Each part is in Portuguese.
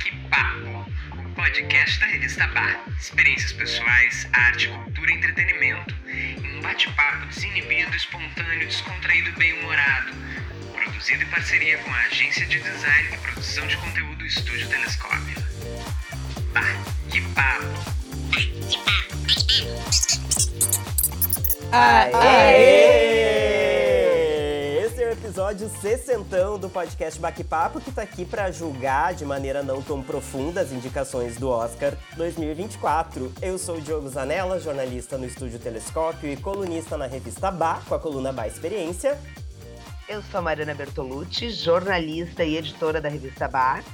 Bate-Papo, o podcast da revista Bar. Experiências pessoais, arte, cultura e entretenimento. Em um bate-papo desinibido, espontâneo, descontraído e bem-humorado. Produzido em parceria com a agência de design e produção de conteúdo Estúdio Telescópio. Bate-Papo. Aê! Esse é o episódio 60 do podcast Baque-Papo, que tá aqui para julgar de maneira não tão profunda as indicações do Oscar 2024. Eu sou o Diogo Zanella, jornalista no Estúdio Telescópio e colunista na revista Bá, com a coluna Bá Experiência. Eu sou a Mariana Bertolucci, jornalista e editora da revista Bar.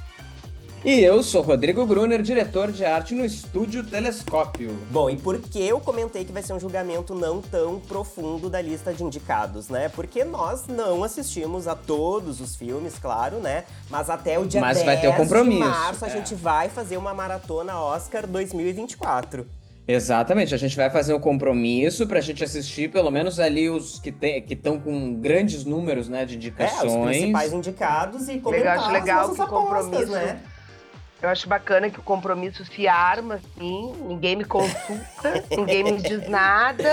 E eu sou Rodrigo Brunner, diretor de arte no Estúdio Telescópio. Bom, e por que eu comentei que vai ser um julgamento não tão profundo da lista de indicados, né? Porque nós não assistimos a todos os filmes, claro, né? Mas até o dia Mas 10 vai ter o compromisso, de março a é. gente vai fazer uma maratona Oscar 2024. Exatamente, a gente vai fazer um compromisso pra gente assistir pelo menos ali os que estão com grandes números né, de É, indicações. os principais indicados e comentar acho legal as nossas que apostas, compromisso- né? Eu acho bacana que o compromisso se arma assim, ninguém me consulta, ninguém me diz nada.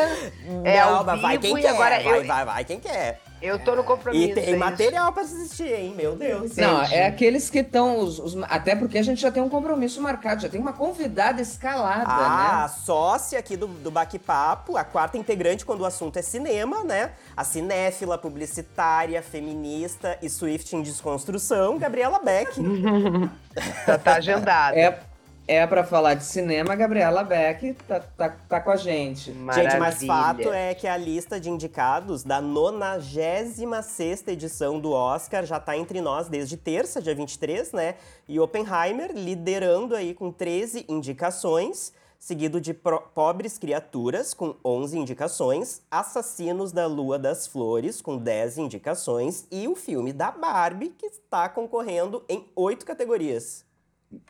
É não, ao mas vai vivo quem e quer, agora vai, eu- vai, vai quem quer. Eu tô no E compromisso. tem é isso. material pra assistir, hein? Meu Deus. Não, Gente. é aqueles que estão. Os, os- até porque a gente já tem um compromisso marcado, já tem uma convidada escalada, Ah, né? a sócia aqui do, do Baque-Papo, a quarta integrante quando o assunto é cinema, né? A cinéfila, publicitária, feminista e Swift em desconstrução, Gabriela Beck. Já tá agendado. É, é para falar de cinema, a Gabriela Beck tá, tá, tá com a gente. Gente, mas Maravilha. fato é que a lista de indicados da 96ª edição do Oscar já tá entre nós desde terça, dia 23, né? E Oppenheimer liderando aí com 13 indicações, seguido de Pro- Pobres Criaturas com 11 indicações, Assassinos da Lua das Flores com 10 indicações e o filme da Barbie que está concorrendo em oito categorias.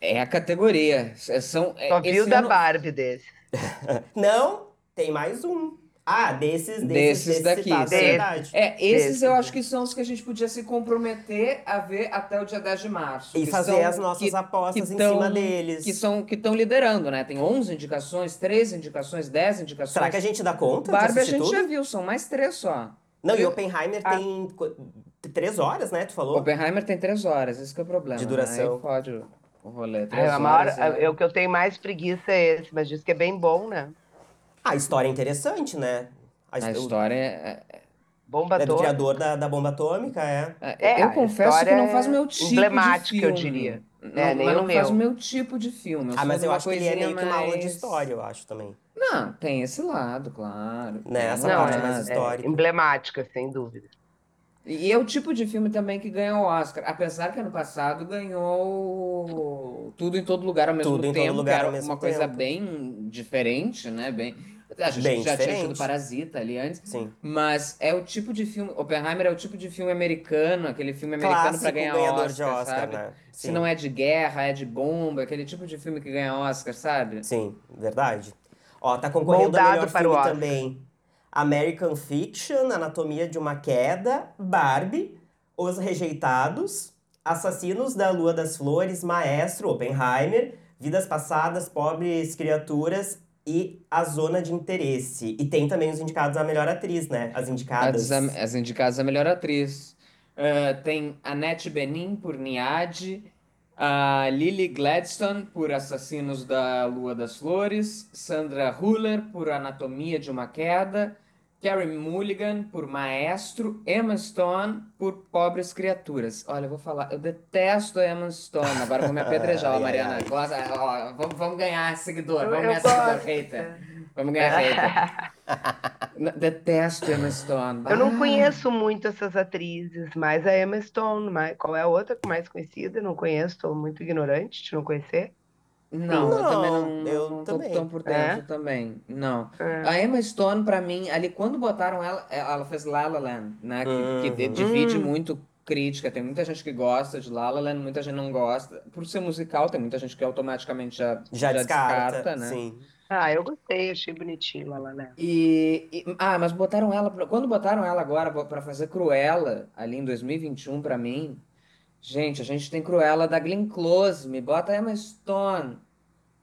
É a categoria. É- São, é- Só viu da ano- Barbie desse. Não, tem mais um. Ah, desses, desses, Desses desses daqui, citados, é verdade. É, esses Esse, eu né? acho que são os que a gente podia se comprometer a ver até o dia 10 de março. E fazer são- as nossas que- apostas que em tão- cima deles. Que são que estão liderando, né? Tem 11 indicações, 13 indicações, 10 indicações. Será que a gente dá conta Barbie de a gente tudo? já viu, são mais três só. Não, e Oppenheimer Ah. tem três horas, né? Tu falou? Oppenheimer tem três horas, esse que é o problema. De né? duração. Aí pode o- o rolê. É, Três a maior, horas, é. é, o que eu tenho mais preguiça é esse, mas diz que é bem bom, né? A história é interessante, né? A o- história é. Bomba É do criador da, da bomba atômica, é. é- É, eu a confesso que não faz o meu tipo emblemática, de eu filme. diria. Não, É, nem mas não faz meu. o meu tipo de filme. Ah, mas eu acho que ele é meio que uma aula de mais- história, eu acho também. Não, tem esse lado, claro. Né, essa Não, parte é, mais é histórica. emblemática, sem dúvida. E é o tipo de filme também que ganha o Oscar. Apesar que ano passado ganhou Tudo em Todo Lugar ao mesmo Tudo em Todo tempo, Lugar era ao mesmo uma coisa tempo. bem diferente, né? Bem... A gente Bem já tinha diferente. tido Parasita ali antes. Sim. Mas é o tipo de filme. Oppenheimer é o tipo de filme americano, aquele filme americano pra ganhar ganhador Oscar, de Oscar, sabe? né? Se não é de guerra, é de bomba, aquele tipo de filme que ganha Oscar, sabe? Sim, verdade. Ó, tá concorrendo a Moldado melhor para filme também. American Fiction, Anatomia de uma Queda, Barbie, Os Rejeitados, Assassinos da Lua das Flores, Maestro, Oppenheimer, Vidas Passadas, Pobres Criaturas e A Zona de Interesse. E tem também os indicados a melhor atriz, né? As indicadas. As, as indicadas a melhor atriz. Eh, tem Annette Bening por Niade, a Lily Gladstone por Assassinos da Lua das Flores, Sandra Huller por Anatomia de uma Queda, Carey Mulligan por Maestro, Emma Stone por Pobres Criaturas. Olha, eu vou falar, eu detesto a Emma Stone. Agora eu vou me apedrejar, Mariana. Gosta- ó, vamos, vamos ganhar seguidor, vamos ganhar seguidor hater. Vamos ganhar hater. Detesto Emma Stone. Eu não Ah, conheço muito essas atrizes, mas a Emma Stone, qual é a outra mais conhecida? Não conheço, estou muito ignorante de não conhecer. Não, eu também Não, não, eu não tô também. tão por dentro É? também. Não. É. A Emma Stone, pra mim, ali quando botaram ela, ela fez La La Land, né? Que, que de- Uhum. divide Hum. muito crítica. Tem muita gente que gosta de La La Land, muita gente não gosta. Por ser musical, tem muita gente que automaticamente já, Já, descarta, descarta, né? sim. Ah, eu gostei, achei bonitinho lá, lá, né? E, e- ah, mas botaram ela pra- quando botaram ela agora bo- pra fazer Cruella ali em 2021 pra mim, Gente, a gente tem Cruella da Glenn Close, me bota a Emma Stone.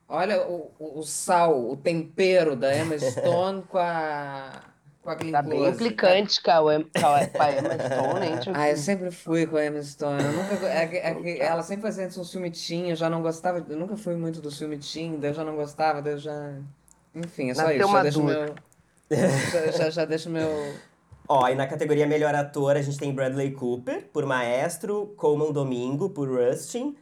Olha o, o, o sal, o tempero da Emma Stone com a, com a Glenn Tá bem Close. implicante com a, Emma Stone, hein? Ah, eu sempre fui com a Emma Stone. Eu nunca, é, é ela sempre fazia uns filme teen, eu já não gostava. Eu nunca fui muito do filme teen, daí eu já não gostava, daí eu já. Enfim, é só Nasceu isso. Já deixo meu. Já, já, já deixo meu. Ó, e na categoria melhor ator a gente tem Bradley Cooper por Maestro, Coleman Domingo por Rustin,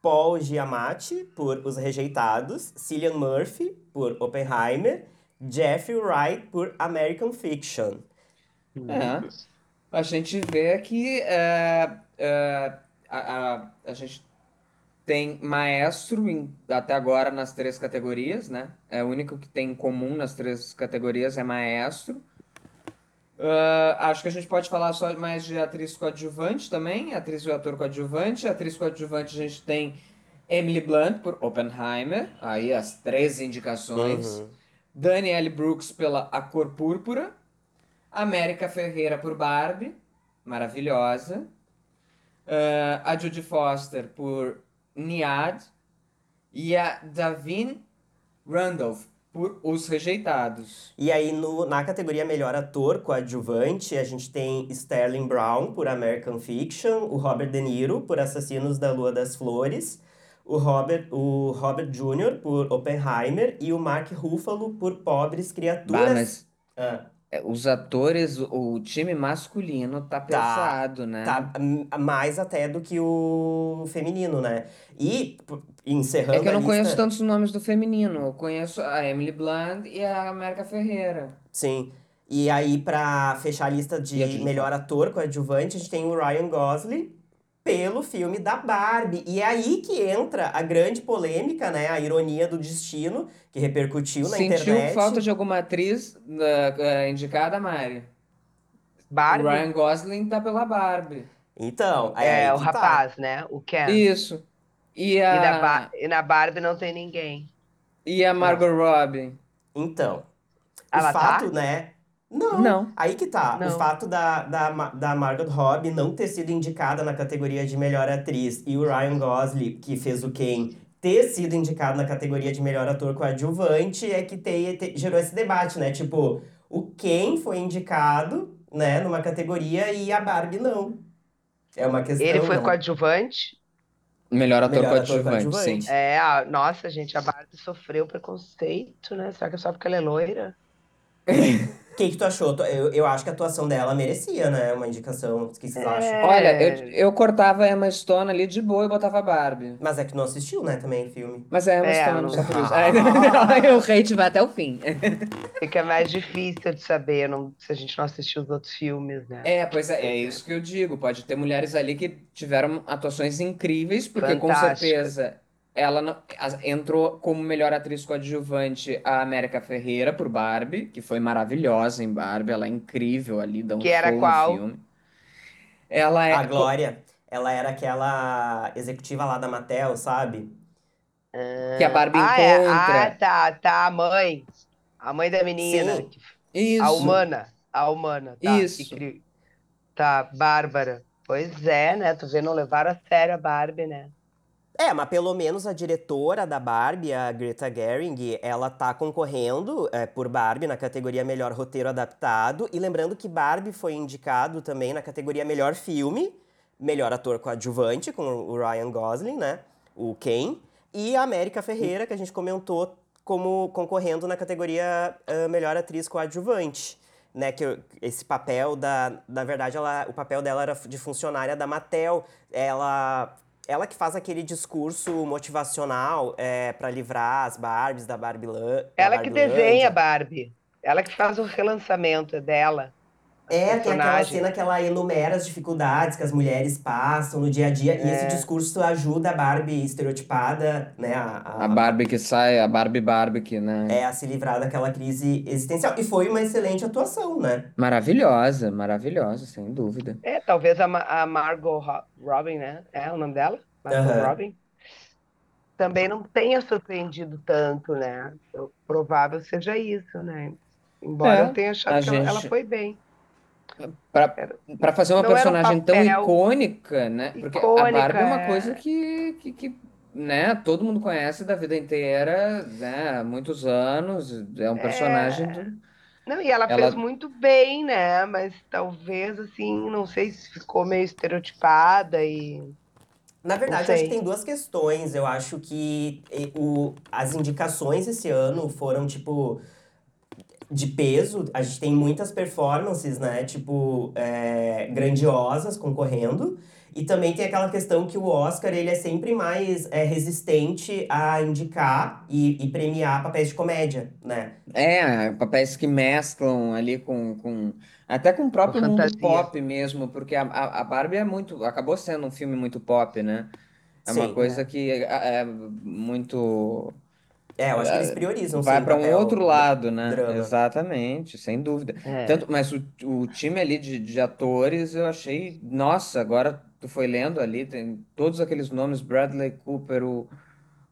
Paul Giamatti por Os Rejeitados, Cillian Murphy por Oppenheimer, Jeffrey Wright por American Fiction. É. A gente vê que é, é, a, a, a gente tem maestro em- até agora nas três categorias, né? É o único que tem em comum nas três categorias é maestro. Ah, acho que a gente pode falar só mais de atriz coadjuvante também, atriz e ator coadjuvante. Atriz coadjuvante a gente tem Emily Blunt por Oppenheimer, aí as três indicações. Uhum. Danielle Brooks pela A Cor Púrpura. América Ferreira por Barbie, maravilhosa. Ah, a Judy Foster por Niad. E a Davin Randolph por Os Rejeitados. E aí, no, na categoria Melhor Ator Coadjuvante, a gente tem Sterling Brown por American Fiction, o Robert De Niro por Assassinos da Lua das Flores, o Robert, o Robert Jr. por Oppenheimer e o Mark Ruffalo por Pobres Bah, Criaturas. mas Ah, é, os atores, o, time masculino tá pesado, né? tá hum, mais até do que o feminino, né? E, p- É encerrando que eu a não lista... conheço tantos nomes do feminino. Eu conheço a Emily Blunt e a América Ferreira. Sim. E aí, pra fechar a lista de E melhor ator coadjuvante, a gente tem o Ryan Gosling pelo filme da Barbie. E é aí que entra a grande polêmica, né? A ironia do destino, que repercutiu na Sentiu internet. falta de alguma atriz eh, eh, indicada, Mari? O Barbie? Ryan Gosling tá pela Barbie. Então, é, É, aí o que tá. rapaz, né? O Ken. Isso. E E, na a, Ba- e na Barbie não tem ninguém. e a Margot Robbie? Então, Ela o fato, né? Não. Não. Aí que tá. O Não. fato da, da, da Margot Robbie não ter sido indicada na categoria de melhor atriz e o Ryan Gosling, que fez o Ken, ter sido indicado na categoria de melhor ator coadjuvante é que te, te- gerou esse debate, né? Tipo, o Ken foi indicado, né, numa categoria e a Barbie não. É uma questão. Ele foi né? coadjuvante. Melhor ator Melhor ator coadjuvante, coadjuvante. sim. É, a- nossa, gente, a Barbie sofreu preconceito, né? Será que é só porque ela é loira? O que, que tu achou? Eu, eu acho que a atuação dela merecia, né? Uma indicação. O que vocês acham? É. Olha, eu, eu cortava a Emma Stone ali de boa e botava a Barbie. Mas é que não assistiu, né, também, o filme. Mas é a Emma É, Stone, não- só por isso. Ah. Aí o hate vai até o fim. Fica mais difícil de saber não- se a gente não assistiu os outros filmes, né? É, pois é, é isso que eu digo. Pode ter mulheres ali que tiveram atuações incríveis, porque com Fantásticas. certeza ela não- as- entrou como melhor atriz coadjuvante a América Ferreira por Barbie, que foi maravilhosa em Barbie, ela é incrível ali, dá um Que era show no qual? filme. Ela é A Glória, ela era aquela executiva lá da Mattel, sabe? que a Barbie Ah, é. encontra. Ah, tá, tá. A mãe. A mãe da menina. Sim. Isso. A humana. A humana, tá. que Isso. cri- Tá, Bárbara. Pois é, né? Tu vê, não levaram a sério a Barbie, né? É, mas pelo menos a diretora da Barbie, a Greta Gerwig, ela tá concorrendo é, por Barbie na categoria Melhor Roteiro Adaptado. E lembrando que Barbie foi indicado também na categoria Melhor Filme, Melhor Ator Coadjuvante, com o Ryan Gosling, né? O Ken. E a América Ferreira, que a gente comentou como concorrendo na categoria ah, Melhor Atriz Coadjuvante. Né, que esse papel da. Na verdade, ela, o papel dela era de funcionária da Mattel. Ela ela que faz aquele discurso motivacional é, para livrar as Barbies da Barbie Lan- da Ela que desenha a Barbie. Ela que faz o relançamento dela. É, tem aquela personagem. cena que ela enumera as dificuldades que as mulheres passam no dia a dia. E É. esse discurso ajuda a Barbie estereotipada, né? A, A Barbie que sai, a Barbie Barbie que, né? é, a se livrar daquela crise existencial. E foi uma excelente atuação, né? Maravilhosa, maravilhosa, sem dúvida. É, talvez a, Ma- a Margot Ro- Robin, né? É o nome dela? Margot Aham. Robin. Também não tenha surpreendido tanto, né? Provável seja isso, né? Embora É, eu tenha achado a que ela, ela gente- foi bem. Pra fazer uma Não era um personagem tão icônica, né? Porque a icônica, Barbie é uma é. coisa que, que, que, né, todo mundo conhece da vida inteira, né, há muitos anos, é um personagem do... Não, e ela, Ela- fez muito bem, né? Mas talvez, assim, não sei se ficou meio estereotipada e. Na verdade, acho que tem duas questões. Eu acho que o, as indicações esse ano foram, tipo, de peso. A gente tem muitas performances, né? Tipo, é, grandiosas concorrendo. E também tem aquela questão que o Oscar, ele é sempre mais é, resistente a indicar e, e premiar papéis de comédia, né? É, papéis que mesclam ali com, com até com o próprio Com mundo pop mesmo, porque a, a, Barbie é muito, acabou sendo um filme muito pop, né? É uma Sim, coisa que é, é muito É, eu acho que eles priorizam, vai para um papel outro lado, né? drama. Exatamente, sem dúvida. É. Tanto, mas o, o time ali de, de atores eu achei, nossa, agora tu foi lendo ali, tem todos aqueles nomes, Bradley Cooper, o,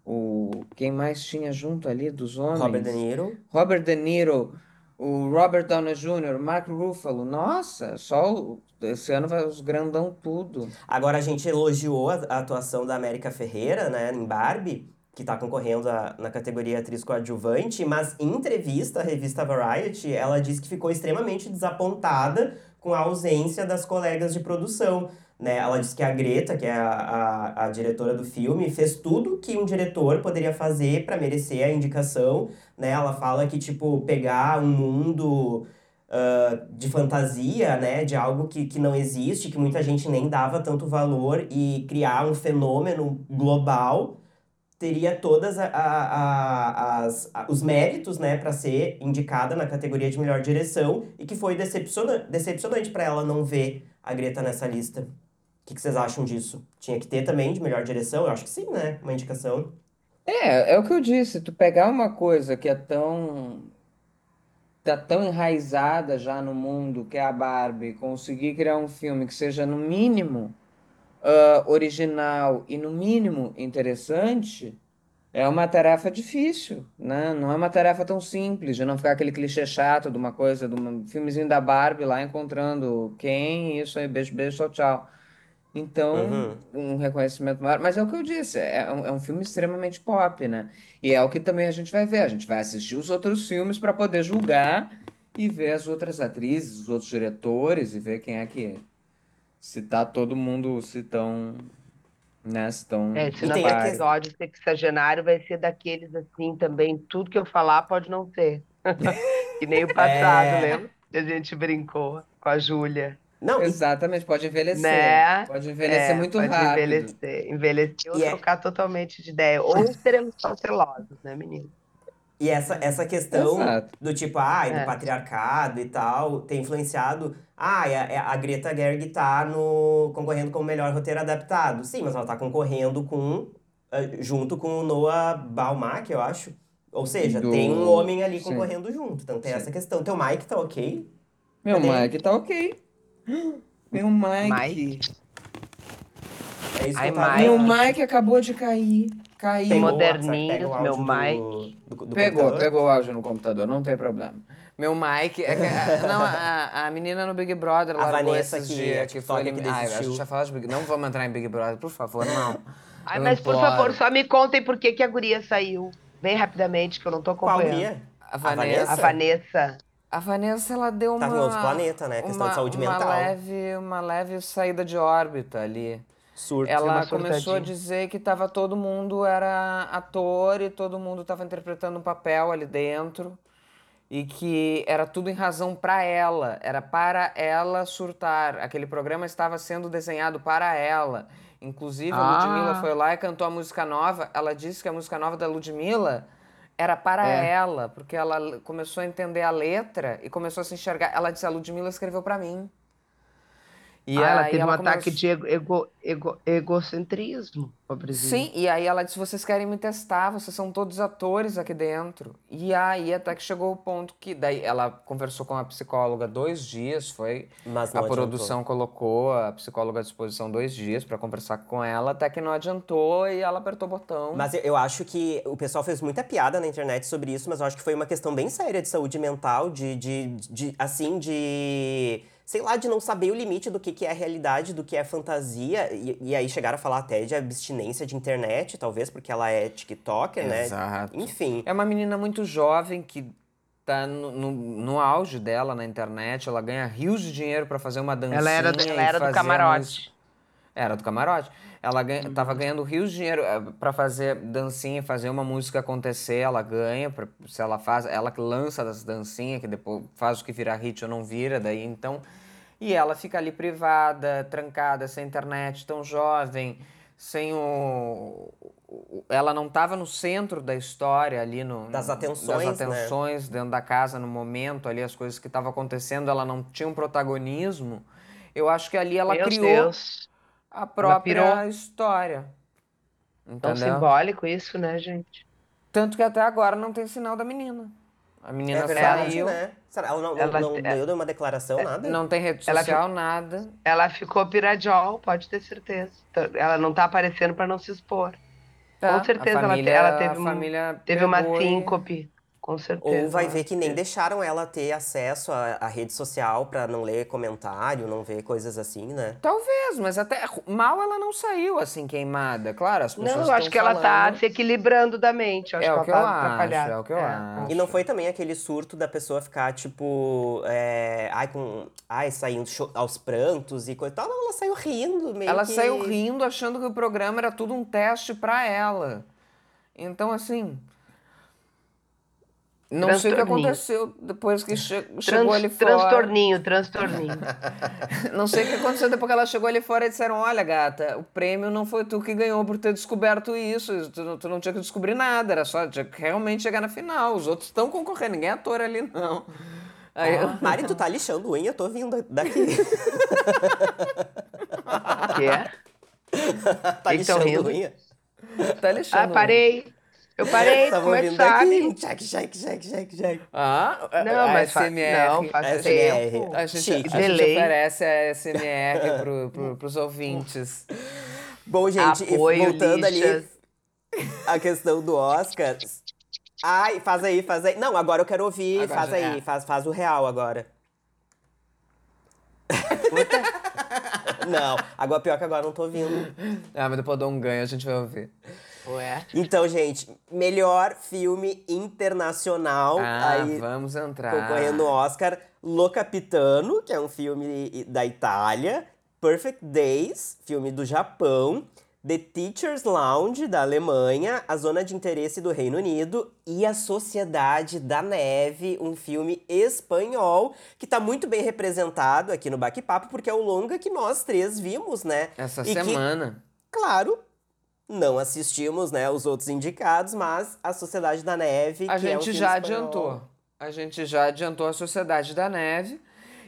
o quem mais tinha junto ali dos homens? Robert De Niro. Robert De Niro, o Robert Downey Jr., Mark Ruffalo, nossa, só o- esse ano vai os grandão tudo. Agora a gente elogiou a, a atuação da América Ferreira, né, em Barbie, que tá concorrendo a- na categoria atriz coadjuvante, mas em entrevista à revista Variety, ela disse que ficou extremamente desapontada com a ausência das colegas de produção. Né? Ela disse que a Greta, que é a, a, a diretora do filme, fez tudo que um diretor poderia fazer para merecer a indicação. Né? Ela fala que, tipo, pegar um mundo ah, de fantasia, né, de algo que, que não existe, que muita gente nem dava tanto valor e criar um fenômeno global teria todas a, a, a- as, os méritos, né, para ser indicada na categoria de melhor direção e que foi decepciona, decepcionante para ela não ver a Greta nessa lista. O que, que vocês acham disso? Tinha que ter também de melhor direção? Eu acho que sim, né? Uma indicação. É, é o que eu disse, tu pegar uma coisa que é tão tá tão enraizada já no mundo, que é a Barbie, conseguir criar um filme que seja no mínimo ah, original e no mínimo interessante, é uma tarefa difícil, né? Não é uma tarefa tão simples de não ficar aquele clichê chato de uma coisa, de um filmezinho da Barbie lá encontrando quem, isso aí, beijo, beijo, tchau, tchau. Então, Uhum. um reconhecimento maior. Mas é o que eu disse, é um, é um filme extremamente pop, né? E é o que também a gente vai ver. A gente vai assistir os outros filmes para poder julgar e ver as outras atrizes, os outros diretores e ver quem é que. Se tá todo mundo, se tão. Né? Se tão. É, se no tem episódio sexagenário vai ser daqueles assim também, tudo que eu falar pode não ser. Que nem o passado, É. lembra? Que a gente brincou com a Júlia. Não, Exatamente, pode envelhecer. Né? Pode envelhecer É, muito pode rápido. envelhecer, envelhecer ou E é- trocar totalmente de ideia. Ou seremos cautelosos, né, menino? E essa, essa questão Exato. do tipo, ai, do É. patriarcado e tal, tem influenciado. Ah, a, a Greta Gerwig tá no, concorrendo como melhor roteiro adaptado. Sim, mas ela tá concorrendo com, eh, junto com o Noah Baumbach, eu acho. Ou seja, Do- tem um homem ali sim. concorrendo junto. Então tem Sim. essa questão. Teu Mike tá ok? Meu Cadê? Mike tá ok. Meu Mike. Mike. É isso Ai, que eu tava... Mike. Meu Mic acabou de cair. Caiu. Moderninhos, o meu áudio do- do- do Pegou, computador. pegou o áudio no computador, não tem problema. Meu Mike, é que, a- não, a, a menina no Big Brother A largou Vanessa esses que- dias a que foi que eliminada. Ai, a gente vai falar de Big Não vamos entrar em Big Brother, por favor, não. Ai, mas por favor, só me contem por que, que a guria saiu. Bem rapidamente, que eu não tô acompanhando. guria? A Vanessa? A Vanessa. A Vanessa, ela deu Tá uma... em outro planeta, né? Questão de saúde uma mental. Leve, uma leve saída de órbita ali. Surto. Ela começou a dizer que tava todo mundo era ator e todo mundo estava interpretando um papel ali dentro e que era tudo em razão para ela, era para ela surtar. Aquele programa estava sendo desenhado para ela. Inclusive, a Ah. Ludmilla foi lá e cantou a música nova. Ela disse que a música nova da Ludmilla era para É. ela, porque ela começou a entender a letra e começou a se enxergar. Ela disse: a Ludmilla escreveu para mim. E Ah, ela teve um ela ataque começou- de ego, ego, ego- egocentrismo, pobrezinha. Sim, e aí ela disse: vocês querem me testar, vocês são todos atores aqui dentro. E aí até que chegou o ponto que daí ela conversou com a psicóloga dois dias, foi. Mas A não adiantou. produção colocou a psicóloga à disposição dois dias para conversar com ela, até que não adiantou e ela apertou o botão. Mas eu, eu acho que o pessoal fez muita piada na internet sobre isso, mas eu acho que foi uma questão bem séria de saúde mental, de, de, de assim, de sei lá, de não saber o limite do que, que é realidade, do que é fantasia. E, e aí chegaram a falar até de abstinência de internet, talvez, porque ela é TikToker, né? Exato. Enfim. É uma menina muito jovem que tá no, no, no auge dela na internet, ela ganha rios de dinheiro pra fazer uma dancinha Ela era, do- ela era do camarote. Era do camarote. Ela ganha, tava ganhando rios de dinheiro eh, pra fazer dancinha, fazer uma música acontecer, ela ganha, pra- se ela faz, ela que lança das dancinhas, que depois faz o que virar hit ou não vira, daí então. E ela fica ali privada, trancada, sem internet, tão jovem, sem o. Ela não estava no centro da história ali no. Das atenções, Das né? atenções dentro da casa no momento, ali, as coisas que estavam acontecendo, ela não tinha um protagonismo. Eu acho que ali ela Meu criou Deus. a própria história. Tão Entendeu? simbólico isso, né, gente? Tanto que até agora não tem sinal da menina. A menina É verdade, saiu, né? Será? Ela não, Ela- não, é- deu nenhuma declaração, nada? não tem rede Ela social, nada. Ela ficou piradiol, pode ter certeza. Ela não tá aparecendo pra não se expor. Tá, Com certeza a ela te- família, ela teve a um- família Teve uma e- síncope, com certeza. Ou vai ver que nem deixaram ela ter acesso à, à rede social pra não ler comentário, não ver coisas assim, né? Talvez, mas até mal ela não saiu assim queimada. Claro, as pessoas Não, eu acho que ela tá falando- se equilibrando da mente. Eu acho É que o ela que eu tá acho, atrapalhada. é o que eu acho. E não foi também aquele surto da pessoa ficar, tipo, é, ai, com, ai, saindo aos prantos e coisa e tal. Não, ela saiu rindo, meio Ela que... saiu rindo achando que o programa era tudo um teste pra ela. Então, assim. Não sei o que aconteceu depois que che- Trans- chegou ali fora. transtorninho, transtorninho. Não sei o que aconteceu depois que ela chegou ali fora e disseram: Olha, gata, o prêmio não foi tu que ganhou por ter descoberto isso. Tu, não- tu não tinha que descobrir nada, era só tinha que realmente chegar na final. Os outros estão concorrendo, ninguém é ator ali, não. Aí eu- Mari, tu tá lixando unha, eu tô vindo daqui. que é? tá que que tão lixando rindo? unha. tá lixando. Ah, parei. Eu parei, como é que sabe? Check, check, check, check, check. Ah, Não, mas fa- SMR. não, faz SMR. tempo. A gente, Chique. a gente oferece a SMR pro, pro, pros ouvintes. Bom, gente, Apoio, voltando lixas. ali a questão do Oscar. Ai, faz aí, faz aí. Não, agora eu quero ouvir. Agora faz já aí, é. faz, faz o real agora. não, agora pior que agora eu não tô ouvindo. Ah, mas depois eu dou um ganho, a gente vai ouvir. Ué. Então, gente, melhor filme internacional Ah, aí vamos entrar. concorrendo ao Oscar, Lo Capitano, que é um filme da Itália, Perfect Days, filme do Japão, The Teacher's Lounge, da Alemanha, A Zona de Interesse do Reino Unido e A Sociedade da Neve, um filme espanhol que tá muito bem representado aqui no Baque Papo, porque é o longa que nós três vimos, né? Essa E que, semana. claro, não assistimos, né, os outros indicados, mas A Sociedade da Neve, A que é um gente filme já espanhol. adiantou. A gente já adiantou a Sociedade da Neve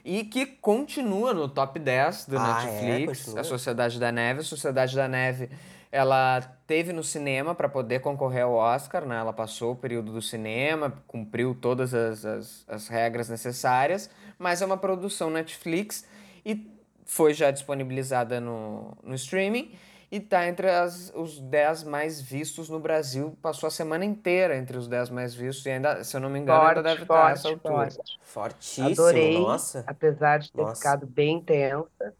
e que continua no top 10 do Ah, é? Netflix. Continua? a Sociedade da Neve. A Sociedade da Neve, ela teve no cinema para poder concorrer ao Oscar, né? Ela passou o período do cinema, cumpriu todas as, as, as regras necessárias, mas é uma produção Netflix e foi já disponibilizada no, no streaming e tá entre as, os 10 mais vistos no Brasil. Passou a semana inteira entre os 10 mais vistos e ainda, se eu não me engano, ainda deve estar a essa forte, altura. forte. Fortíssimo, Adorei, nossa. apesar de ter Nossa. ficado bem tensa.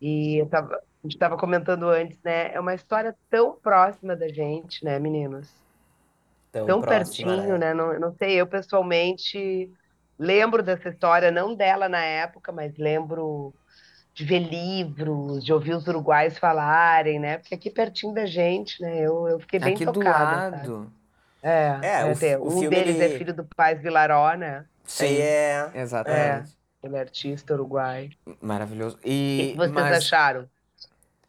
E eu tava- a gente estava comentando antes, né? É uma história tão próxima da gente, né, meninos? Tão próxima, pertinho, né? Não, não sei, eu pessoalmente lembro dessa história, não dela na época, mas lembro de ver livros, de ouvir os uruguaios falarem, né? Porque aqui pertinho da gente, né? Eu, eu fiquei bem Aqui do tocada, sabe? lado. É, É, o é, f- tem- o um filme, deles ele- é filho do Paz Vilaró, né? Sim. É. Exatamente. Ele é artista uruguai. Maravilhoso. O que E, que vocês mas acharam?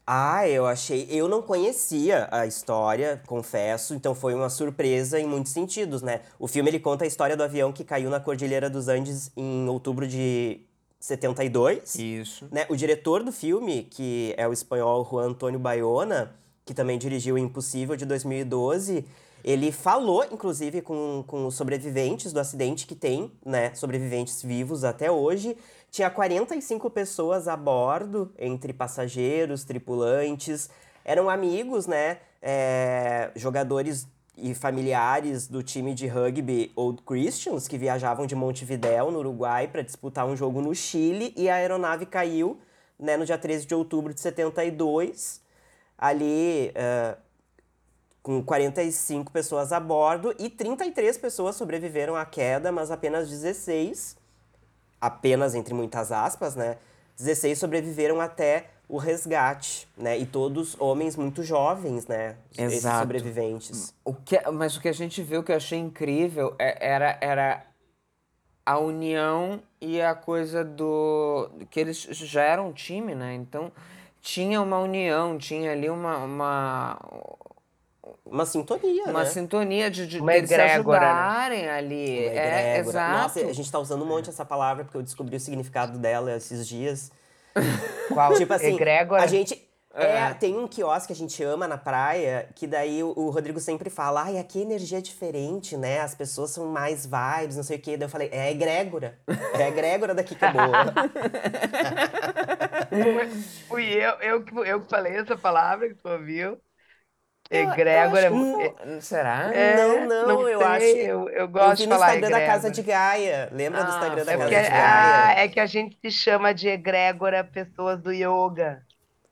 Ah, eu achei. Eu não conhecia a história, confesso, então foi uma surpresa em muitos sentidos, né? O filme ele conta a história do avião que caiu na Cordilheira dos Andes em outubro de 72. Isso. né? O diretor do filme, que é o espanhol Juan Antônio Bayona, que também dirigiu o Impossível de 2012, ele falou, inclusive, com, com os sobreviventes do acidente que tem, né? Sobreviventes vivos até hoje. Tinha 45 pessoas a bordo, entre passageiros, tripulantes. Eram amigos, né? é, jogadores e familiares do time de rugby Old Christians, que viajavam de Montevidéu, no Uruguai, para disputar um jogo no Chile, e a aeronave caiu né, no dia 13 de outubro de 72, ali uh, com 45 pessoas a bordo, e 33 pessoas sobreviveram à queda, mas apenas 16, apenas entre muitas aspas, né, 16 sobreviveram até o resgate, né? E todos homens muito jovens, né? Exato. Esses sobreviventes. O que, mas o que a gente viu que eu achei incrível é, era, era a união e a coisa do. que eles já eram um time, né? Então tinha uma união, tinha ali uma. uma uma sintonia, uma né? sintonia de, de, de se ajudarem né? ali. Uma é, exato. Nossa, a gente tá usando um monte essa palavra porque eu descobri o significado dela esses dias. Qual? Tipo assim, Egrégora? a gente... É, é, tem um quiosque que a gente ama na praia, que daí o, o, Rodrigo sempre fala, ai, aqui a energia é diferente, né? As pessoas são mais vibes, não sei o quê. Daí eu falei, é a egrégora. É a egrégora daqui que é boa. Fui eu, eu, eu que falei essa palavra que tu ouviu. Egrégora. É será? É, não, não, não eu acho. Eu, eu gosto eu de falar. no Instagram da Casa de Gaia. Lembra ah, do Instagram da é Casa de Gaia? Ah, é que a gente se chama de egrégora pessoas do yoga.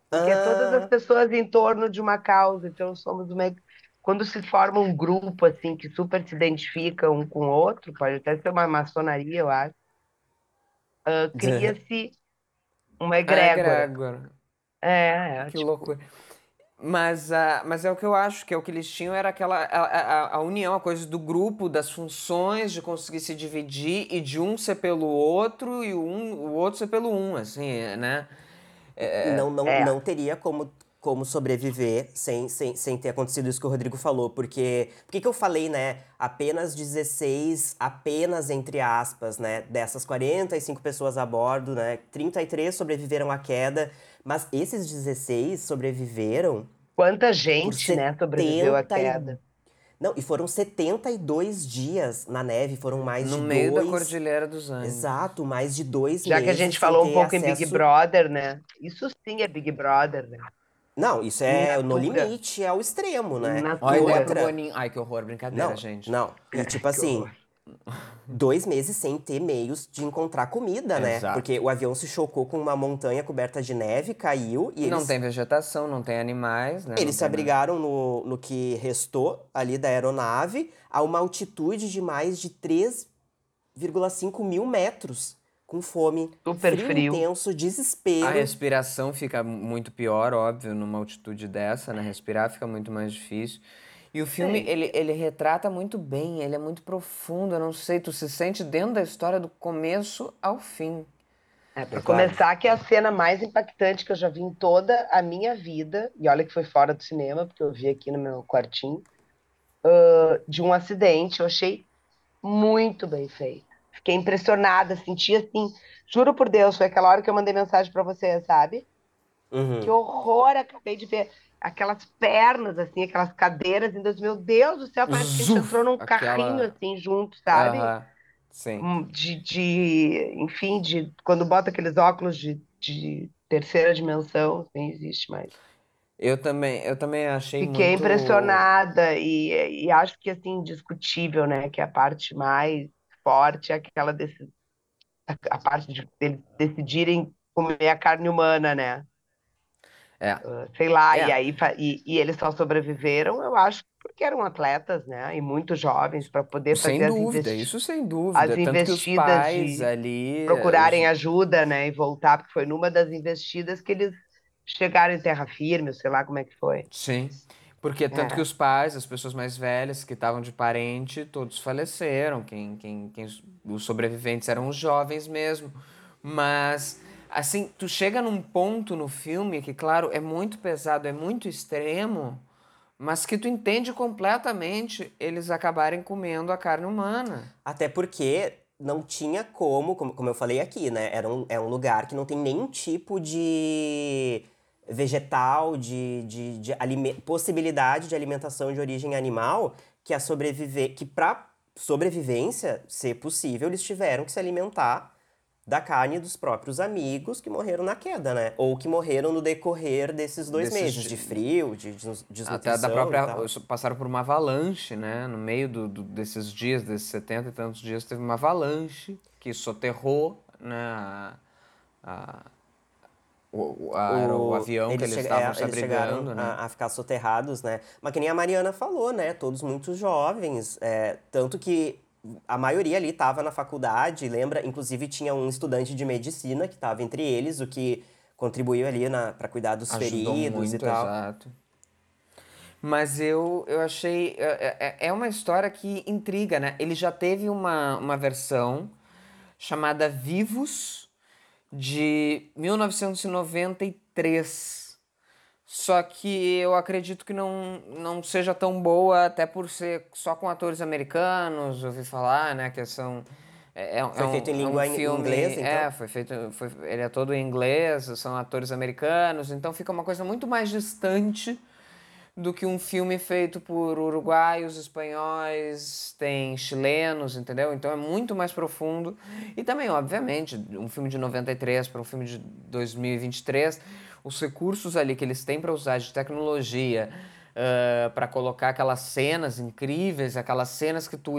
Porque ah. todas as pessoas em torno de uma causa. Então somos uma. Quando se forma um grupo assim que super se identifica um com o outro, pode até ser uma maçonaria, eu acho. Uh, Cria-se uma egrégora. egrégora. É, é, que tipo... loucura. Mas, uh, mas é o que eu acho, que é o que eles tinham, era aquela a, a, a, união, a coisa do grupo, das funções, de conseguir se dividir e de um ser pelo outro e um, o outro ser pelo um, assim, né? É, não, não, é. não teria como, como sobreviver sem, sem, sem ter acontecido isso que o Rodrigo falou, porque... Por que, que eu falei, né? Apenas 16, apenas entre aspas, né? Dessas 45 pessoas a bordo, né? 33 sobreviveram à queda mas esses 16 sobreviveram. Quanta gente, né, sobreviveu à queda. Não, e foram 72 dias na neve, foram mais no de meio dois... da Cordilheira dos Andes. Exato, mais de dois Já meses. Já que a gente falou um pouco acesso... em Big Brother, né? Isso sim é Big Brother, né? Não, isso é no limite, é o extremo, né? Olha, outra... Ai, que horror, brincadeira, não, gente. Não, e tipo assim, dois meses sem ter meios de encontrar comida, né? Exato. Porque o avião se chocou com uma montanha coberta de neve, caiu e Não eles... tem vegetação, não tem animais, né? Eles se abrigaram no, no que restou ali da aeronave a uma altitude de mais de 3,5 mil metros. Com fome, Super frio, frio, intenso, desespero. A respiração fica muito pior, óbvio, numa altitude dessa, né? Respirar fica muito mais difícil. E o filme, ele, ele retrata muito bem, ele é muito profundo, eu não sei, tu se sente dentro da história do começo ao fim. É, pra começar, que é a cena mais impactante que eu já vi em toda a minha vida, e olha que foi fora do cinema, porque eu vi aqui no meu quartinho, uh, de um acidente, eu achei muito bem feito. Fiquei impressionada, senti assim, juro por Deus, foi aquela hora que eu mandei mensagem para você, sabe? Uhum. Que horror, acabei de ver aquelas pernas, assim, aquelas cadeiras, e Deus, meu Deus do céu, parece que a gente entrou num aquela... carrinho, assim, junto, sabe? Uh -huh. Sim. Hum, de, de, enfim, de quando bota aqueles óculos de, de terceira dimensão, nem existe mais. Eu também, eu também achei Fiquei muito... impressionada e, e acho que, assim, indiscutível, né, que a parte mais forte é aquela desse, a, a parte de eles decidirem comer a carne humana, né? É. Uh, sei lá, é. e aí e, e, eles só sobreviveram, eu acho, porque eram atletas, né? E muito jovens para poder sem fazer dúvida, as isso sem dúvida. As investidas de ali procurarem ajuda, né? E voltar, porque foi numa das investidas que eles chegaram em terra firme, sei lá como é que foi. Sim. Porque tanto é. que os pais, as pessoas mais velhas que estavam de parente, todos faleceram. Quem, quem, quem, os sobreviventes eram os jovens mesmo. Mas assim, tu chega num ponto no filme que, claro, é muito pesado, é muito extremo, mas que tu entende completamente eles acabarem comendo a carne humana. Até porque não tinha como, como, como eu falei aqui, né? Era um, é um lugar que não tem nenhum tipo de vegetal, de, de, de possibilidade de alimentação de origem animal que a sobreviver, que para sobrevivência ser possível, eles tiveram que se alimentar da carne dos próprios amigos que morreram na queda, né? Ou que morreram no decorrer desses dois Desses meses de frio, de des- desnutrição Até da própria. Passaram por uma avalanche, né? No meio do, do- desses dias, desses 70 e tantos dias, teve uma avalanche que soterrou né, a, a- o, o- a- era o avião que eles estavam é, se eles abrigando, né? a, a ficar soterrados, né? Mas que nem a Mariana falou, né? Todos muito jovens, é, tanto que a maioria ali estava na faculdade, lembra? Inclusive tinha um estudante de medicina que estava entre eles, o que contribuiu ali para cuidar dos Ajudou feridos muito, e tal. exato. Mas eu, eu achei. É, é- é uma história que intriga, né? Ele já teve uma, uma versão chamada Vivos, de 1993. Só que eu acredito que não, não seja tão boa, até por ser só com atores americanos, ouvi falar, né? Que são. É, é, Foi um- feito em é um língua filme- inglesa, então? É, foi feito. Foi, ele é todo em inglês, são atores americanos, então fica uma coisa muito mais distante do que um filme feito por uruguaios, espanhóis, tem chilenos, entendeu? Então é muito mais profundo. E também, obviamente, um filme de 93 para um filme de 2023, os recursos ali que eles têm para usar de tecnologia, para colocar aquelas cenas incríveis, aquelas cenas que tu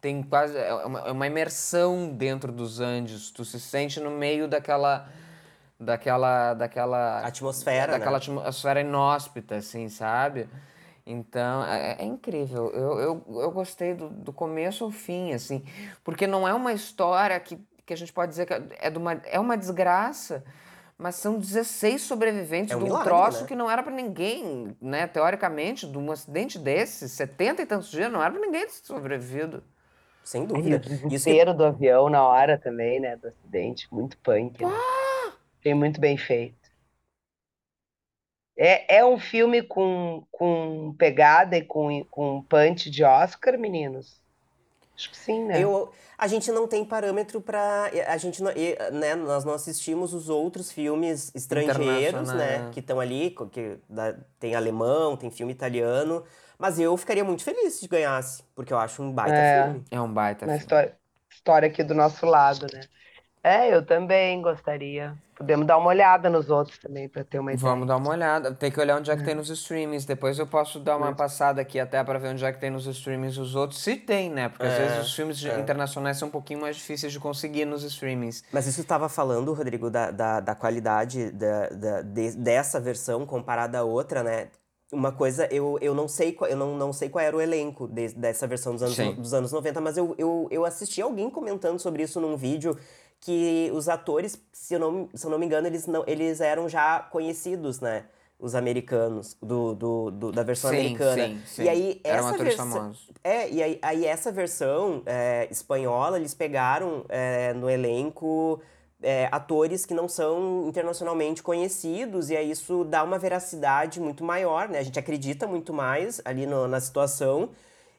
tem quase é uma, é uma imersão dentro dos Andes, tu se sente no meio daquela daquela daquela Atmosfera, daquela né? atmosfera inóspita, assim, sabe? Então, é, é incrível. Eu, eu, eu gostei do, do começo ao fim, assim, porque não é uma história que, que a gente pode dizer que é, de uma, é uma desgraça, mas são 16 sobreviventes É um de um milagre, troço né? que não era pra ninguém, né? Teoricamente, de um acidente desse, 70 e tantos dias, não era pra ninguém ter sobrevivido. Sem E o dúvida. Isso que desespero do avião na hora também, né? Do acidente. Muito punk. Né? Achei muito bem feito. É, é um filme com, com pegada e com, com punch de Oscar, meninos? Acho que sim, né? Eu, a gente não tem parâmetro para a gente não, e, né, nós não assistimos os outros filmes estrangeiros, né, que estão ali, que da- tem alemão, tem filme italiano, mas eu ficaria muito feliz se ganhasse, porque eu acho um baita É. filme. É um baita Na filme. história, história aqui do nosso lado, né? É, eu também gostaria. Podemos dar uma olhada nos outros também para ter uma ideia. Vamos dar uma olhada. Tem que olhar onde é que tem nos streamings. Depois eu posso dar uma passada aqui até para ver onde é que tem nos streamings os outros. Se tem, né? Porque às É, vezes os filmes é. internacionais são um pouquinho mais difíceis de conseguir nos streamings. Mas isso estava falando, Rodrigo, da, da, da qualidade da, da- de- dessa versão comparada à outra, né? Uma coisa, eu, eu não sei qual, eu não, não sei qual era o elenco de- dessa versão dos anos, Sim. dos anos 90, mas eu, eu, eu assisti alguém comentando sobre isso num vídeo que os atores, se eu não, se eu não me engano, eles, não, eles eram já conhecidos, né? Os americanos, do, do, do- da versão Sim, americana. sim, sim. E aí, Eram essa atores versão, famosos. é, e aí, aí essa versão é, espanhola, eles pegaram é, no elenco é, atores que não são internacionalmente conhecidos, e aí isso dá uma veracidade muito maior, né? A gente acredita muito mais ali no- na situação.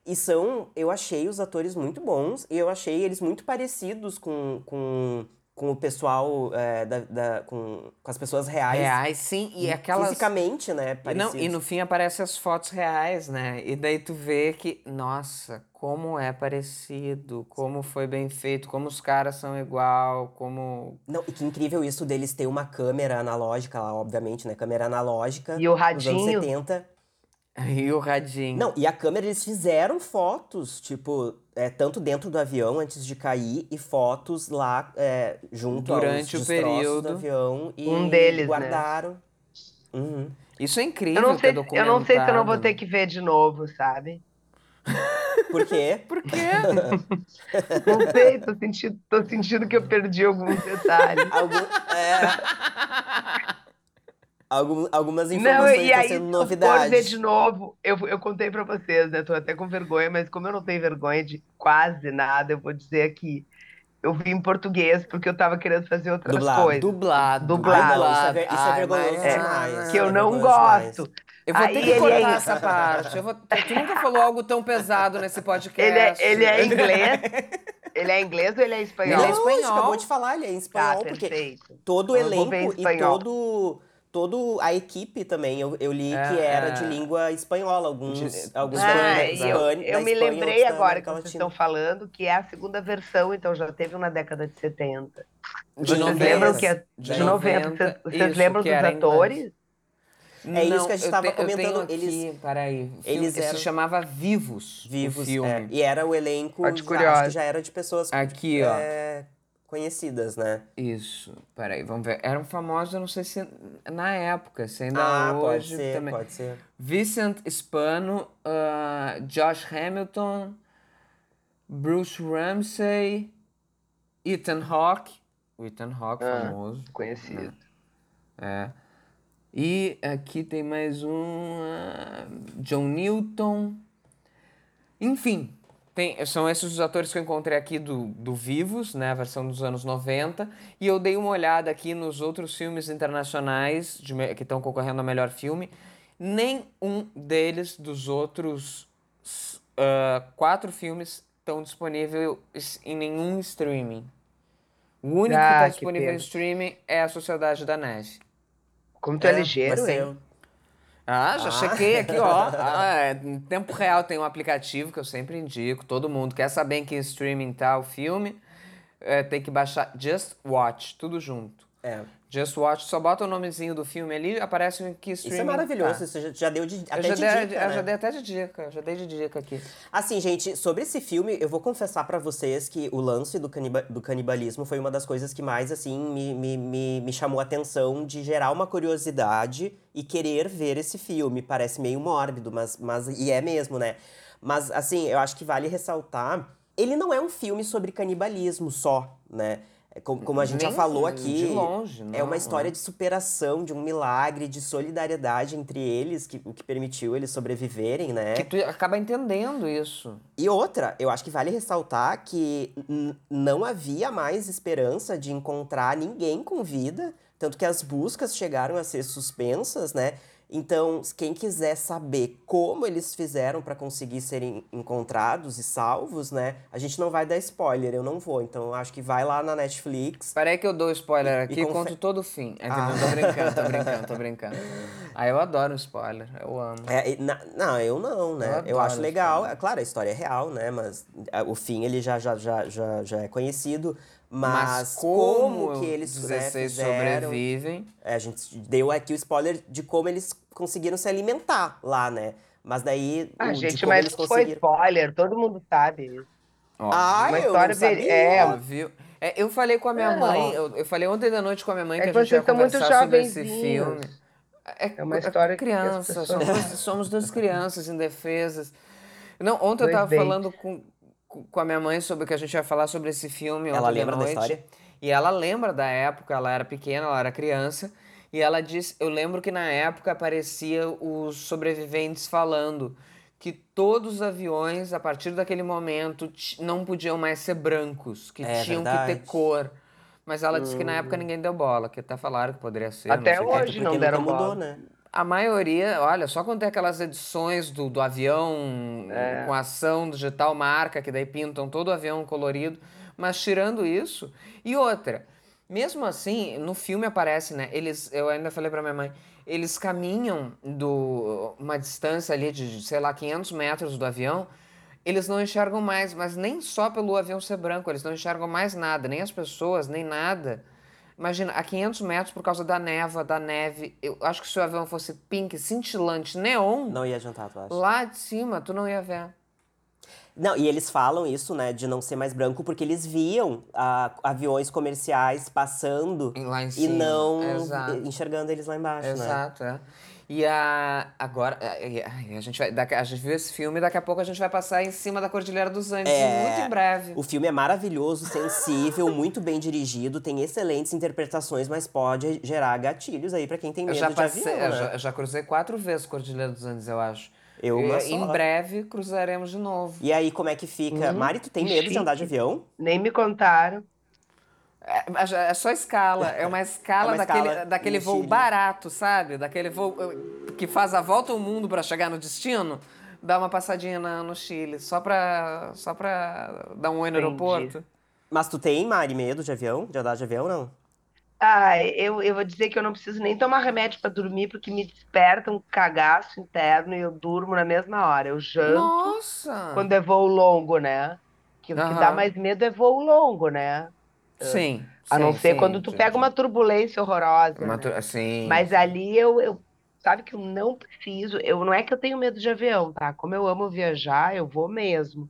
E são, eu achei os atores muito bons, e eu achei eles muito parecidos com, com, com o pessoal, é, da, da- com, com as pessoas reais. Reais, sim. E aquelas. Fisicamente, né? E, não, Parecidos. e no fim aparecem as fotos reais, né? E daí tu vê que, nossa, como é parecido, como foi bem feito, como os caras são igual, como. Não, e que incrível isso deles ter uma câmera analógica lá, obviamente, né? Câmera analógica. E o Nos anos radinho? 70. E o radinho. Não, e a câmera eles fizeram fotos, tipo, é, tanto dentro do avião antes de cair e fotos lá é, junto Durante aos o período. do avião e Um deles, né? guardaram. Uhum. Isso é Eu incrível não sei, eu não sei se eu não vou ter que ver de novo, sabe? Por quê? Por quê? Não sei, tô sentindo, tô sentindo que eu perdi alguns detalhes. Algum, é, algum- algumas Não, informações e estão aí, sendo for ver novidades. de novo, eu, eu contei pra vocês, né? Tô até com vergonha, mas como eu não tenho vergonha de quase nada, eu vou dizer aqui. Eu vi em português porque eu tava querendo fazer outras Dublado. coisas. Dublado. Dublado. Ai, não, isso é é vergonhoso mas- demais. que eu é não gosto. Eu vou Aí ter que cortar é- essa parte. Eu vou... Tu nunca falou algo tão pesado nesse podcast. Ele é, ele é inglês? Ele é inglês ou ele é espanhol? Ele é Não, a gente espanhol. acabou de falar, ele é em Tá, espanhol, porque perfeito. todo o elenco e todo, todo a equipe também, eu, eu li É, que era é. de língua espanhola, alguns, De- alguns Ah, eu, Espanha- eu me Espanha, lembrei agora que vocês Latina. estão falando que é a segunda versão, então já teve uma década de 70. De Vocês 90. lembram que é De de 90? Vocês, vocês isso, lembram dos atores? É isso que a gente eu tava te- eu tenho comentando, aqui, eles- Peraí. eles eram- se chamava Vivos. o Vivos, filme. é, e era o elenco, acho que já era de pessoas Aqui, ó. é, conhecidas, né? Isso. Peraí, vamos ver. Eram famosos, eu não sei se na época, se ainda ah, pode hoje ser, também. pode ser. Vincent Spano, ah, Josh Hamilton, Bruce Ramsey, Ethan Hawke. O Ethan Hawke, Ah. famoso. Conhecido. É. E aqui tem mais um. ah, John Newton. Enfim, tem, são esses os atores que eu encontrei aqui do, do Vivos, né? A versão dos anos 90. E eu dei uma olhada aqui nos outros filmes internacionais de que estão concorrendo a melhor filme. Nenhum deles, dos outros ah, quatro filmes, estão disponíveis em nenhum streaming. O único que Ah, está que disponível em streaming é a Sociedade da Neve. Como tu é, vai ligeiro, hein? Ah, já Ah. chequei aqui, ó. Ah, é, em tempo real tem um aplicativo que eu sempre indico. Todo mundo quer saber em que streaming tá o filme. é, tem que baixar Just Watch, tudo junto. É. Just Watch, só bota o nomezinho do filme ali, aparece em que streaming Isso é maravilhoso, tá. isso já, já deu de, Eu até já, de dei, dica, eu né? já dei até de dica, eu já dei de dica aqui. Assim, gente, sobre esse filme, eu vou confessar pra vocês que o lance do, do canibalismo foi uma das coisas que mais, assim, me, me, me, me chamou a atenção de gerar uma curiosidade e querer ver esse filme. Parece meio mórbido, mas, mas e é mesmo, né? Mas, assim, eu acho que vale ressaltar, ele não é um filme sobre canibalismo só, né? É Como, como a gente já Nem falou de aqui, longe, é uma não, história é. de superação, de um milagre, de solidariedade entre eles, que, o que permitiu eles sobreviverem, né? Que tu acaba entendendo isso. E outra, eu acho que vale ressaltar que não havia mais esperança de encontrar ninguém com vida, tanto que as buscas chegaram a ser suspensas, né? Então, quem quiser saber como eles fizeram para conseguir serem encontrados e salvos, né? A gente não vai dar spoiler, eu não vou. Então, acho que vai lá na Netflix. Peraí que eu dou spoiler E- aqui e confe- conto todo o fim. É, Ah. Tô brincando, tô brincando, tô brincando. Ah, eu adoro spoiler, eu amo. É, na- não, eu não, né? Eu Eu, acho legal. spoiler. É, claro, a história é real, né? Mas ah, o fim ele já, já, já, já, já é conhecido. Mas, como, que eles né, 16 fizeram... sobrevivem. É, a gente deu aqui o spoiler de como eles conseguiram se alimentar lá, né? Mas daí. Ah, o- gente, mas eles foi conseguiram. spoiler, todo mundo sabe isso. Ó, Ah, Uma eu história não sabia. é, Óbvio. É, eu falei com a minha Não. mãe, eu, eu falei ontem da noite com a minha mãe É que, que a gente ia são muito conversar sobre esse filme. É, É uma história que as criança, pessoas- somos, somos duas crianças indefesas. Não, ontem eu Dois tava babies. falando com, com a minha mããe sobre o que a gente ia falar sobre esse filme Ela lembra da noite. história? E ela lembra da época, ela era pequena, ela era criança, e ela disse, eu lembro que na época aparecia os sobreviventes falando que todos os aviões, a partir daquele momento, não podiam mais ser brancos, que É tinham que verdade. ter cor. Mas ela disse que na época ninguém deu bola, que até falaram que poderia ser. não Até sei o quê. hoje. Porque não deram mudou, bola. né? A maioria, olha, só quando tem aquelas edições do, do avião É. com ação digital marca, que daí pintam todo o avião colorido. Mas tirando isso. E outra, mesmo assim, no filme aparece, né? Eles, eu ainda falei pra minha mãe, eles caminham do uma distância ali de, sei lá, 500 metros do avião. Eles não enxergam mais, mas nem só pelo avião ser branco, eles não enxergam mais nada, nem as pessoas, nem nada. Imagina, a 500 metros por causa da neva, da neve. Eu acho que se o avião fosse pink, cintilante, neon, Não ia adiantar, tu acha? lá de cima tu não ia ver. Não, e eles falam isso, né, de não ser mais branco, porque eles viam ah, aviões comerciais passando Lá em e cima. não Exato. enxergando eles lá embaixo, né? Exato, é. E a, agora, é, a gente, vai, a gente viu esse filme, daqui a pouco a gente vai passar em cima da Cordilheira dos Andes, É, muito em breve. O filme é maravilhoso, sensível, muito bem dirigido, tem excelentes interpretações, mas pode gerar gatilhos aí pra quem tem Eu medo já de passei, avião, eu né? já, eu já cruzei quatro vezes Cordilheira dos Andes, eu acho. Eu uma E, só. Em breve cruzaremos de novo. E aí, como é que fica? Hum, Mari, tu tem medo de andar de chique. avião? Nem me contaram. É, é só escala, é uma escala, É uma daquele, escala daquele no voo Chile. barato, sabe? Daquele voo eh, que faz a volta ao mundo para chegar no destino. Dá uma passadinha na- no Chile, só pra, só pra dar um oi no Entendi. aeroporto. Mas tu tem, Mari, medo de avião? De andar de avião, não? Ah, eu, eu vou dizer que eu não preciso nem tomar remédio para dormir, porque me desperta um cagaço interno e eu durmo na mesma hora. Eu janto Nossa! quando é voo longo, né? Que o que dá Aham. mais medo é voo longo, né? Sim. A sim, não ser sim, quando tu sim, pega sim. uma turbulência horrorosa. Né? Mas ali eu, eu. Sabe que eu não preciso. Eu, não é que eu tenho medo de avião, tá? Como eu amo viajar, eu vou mesmo.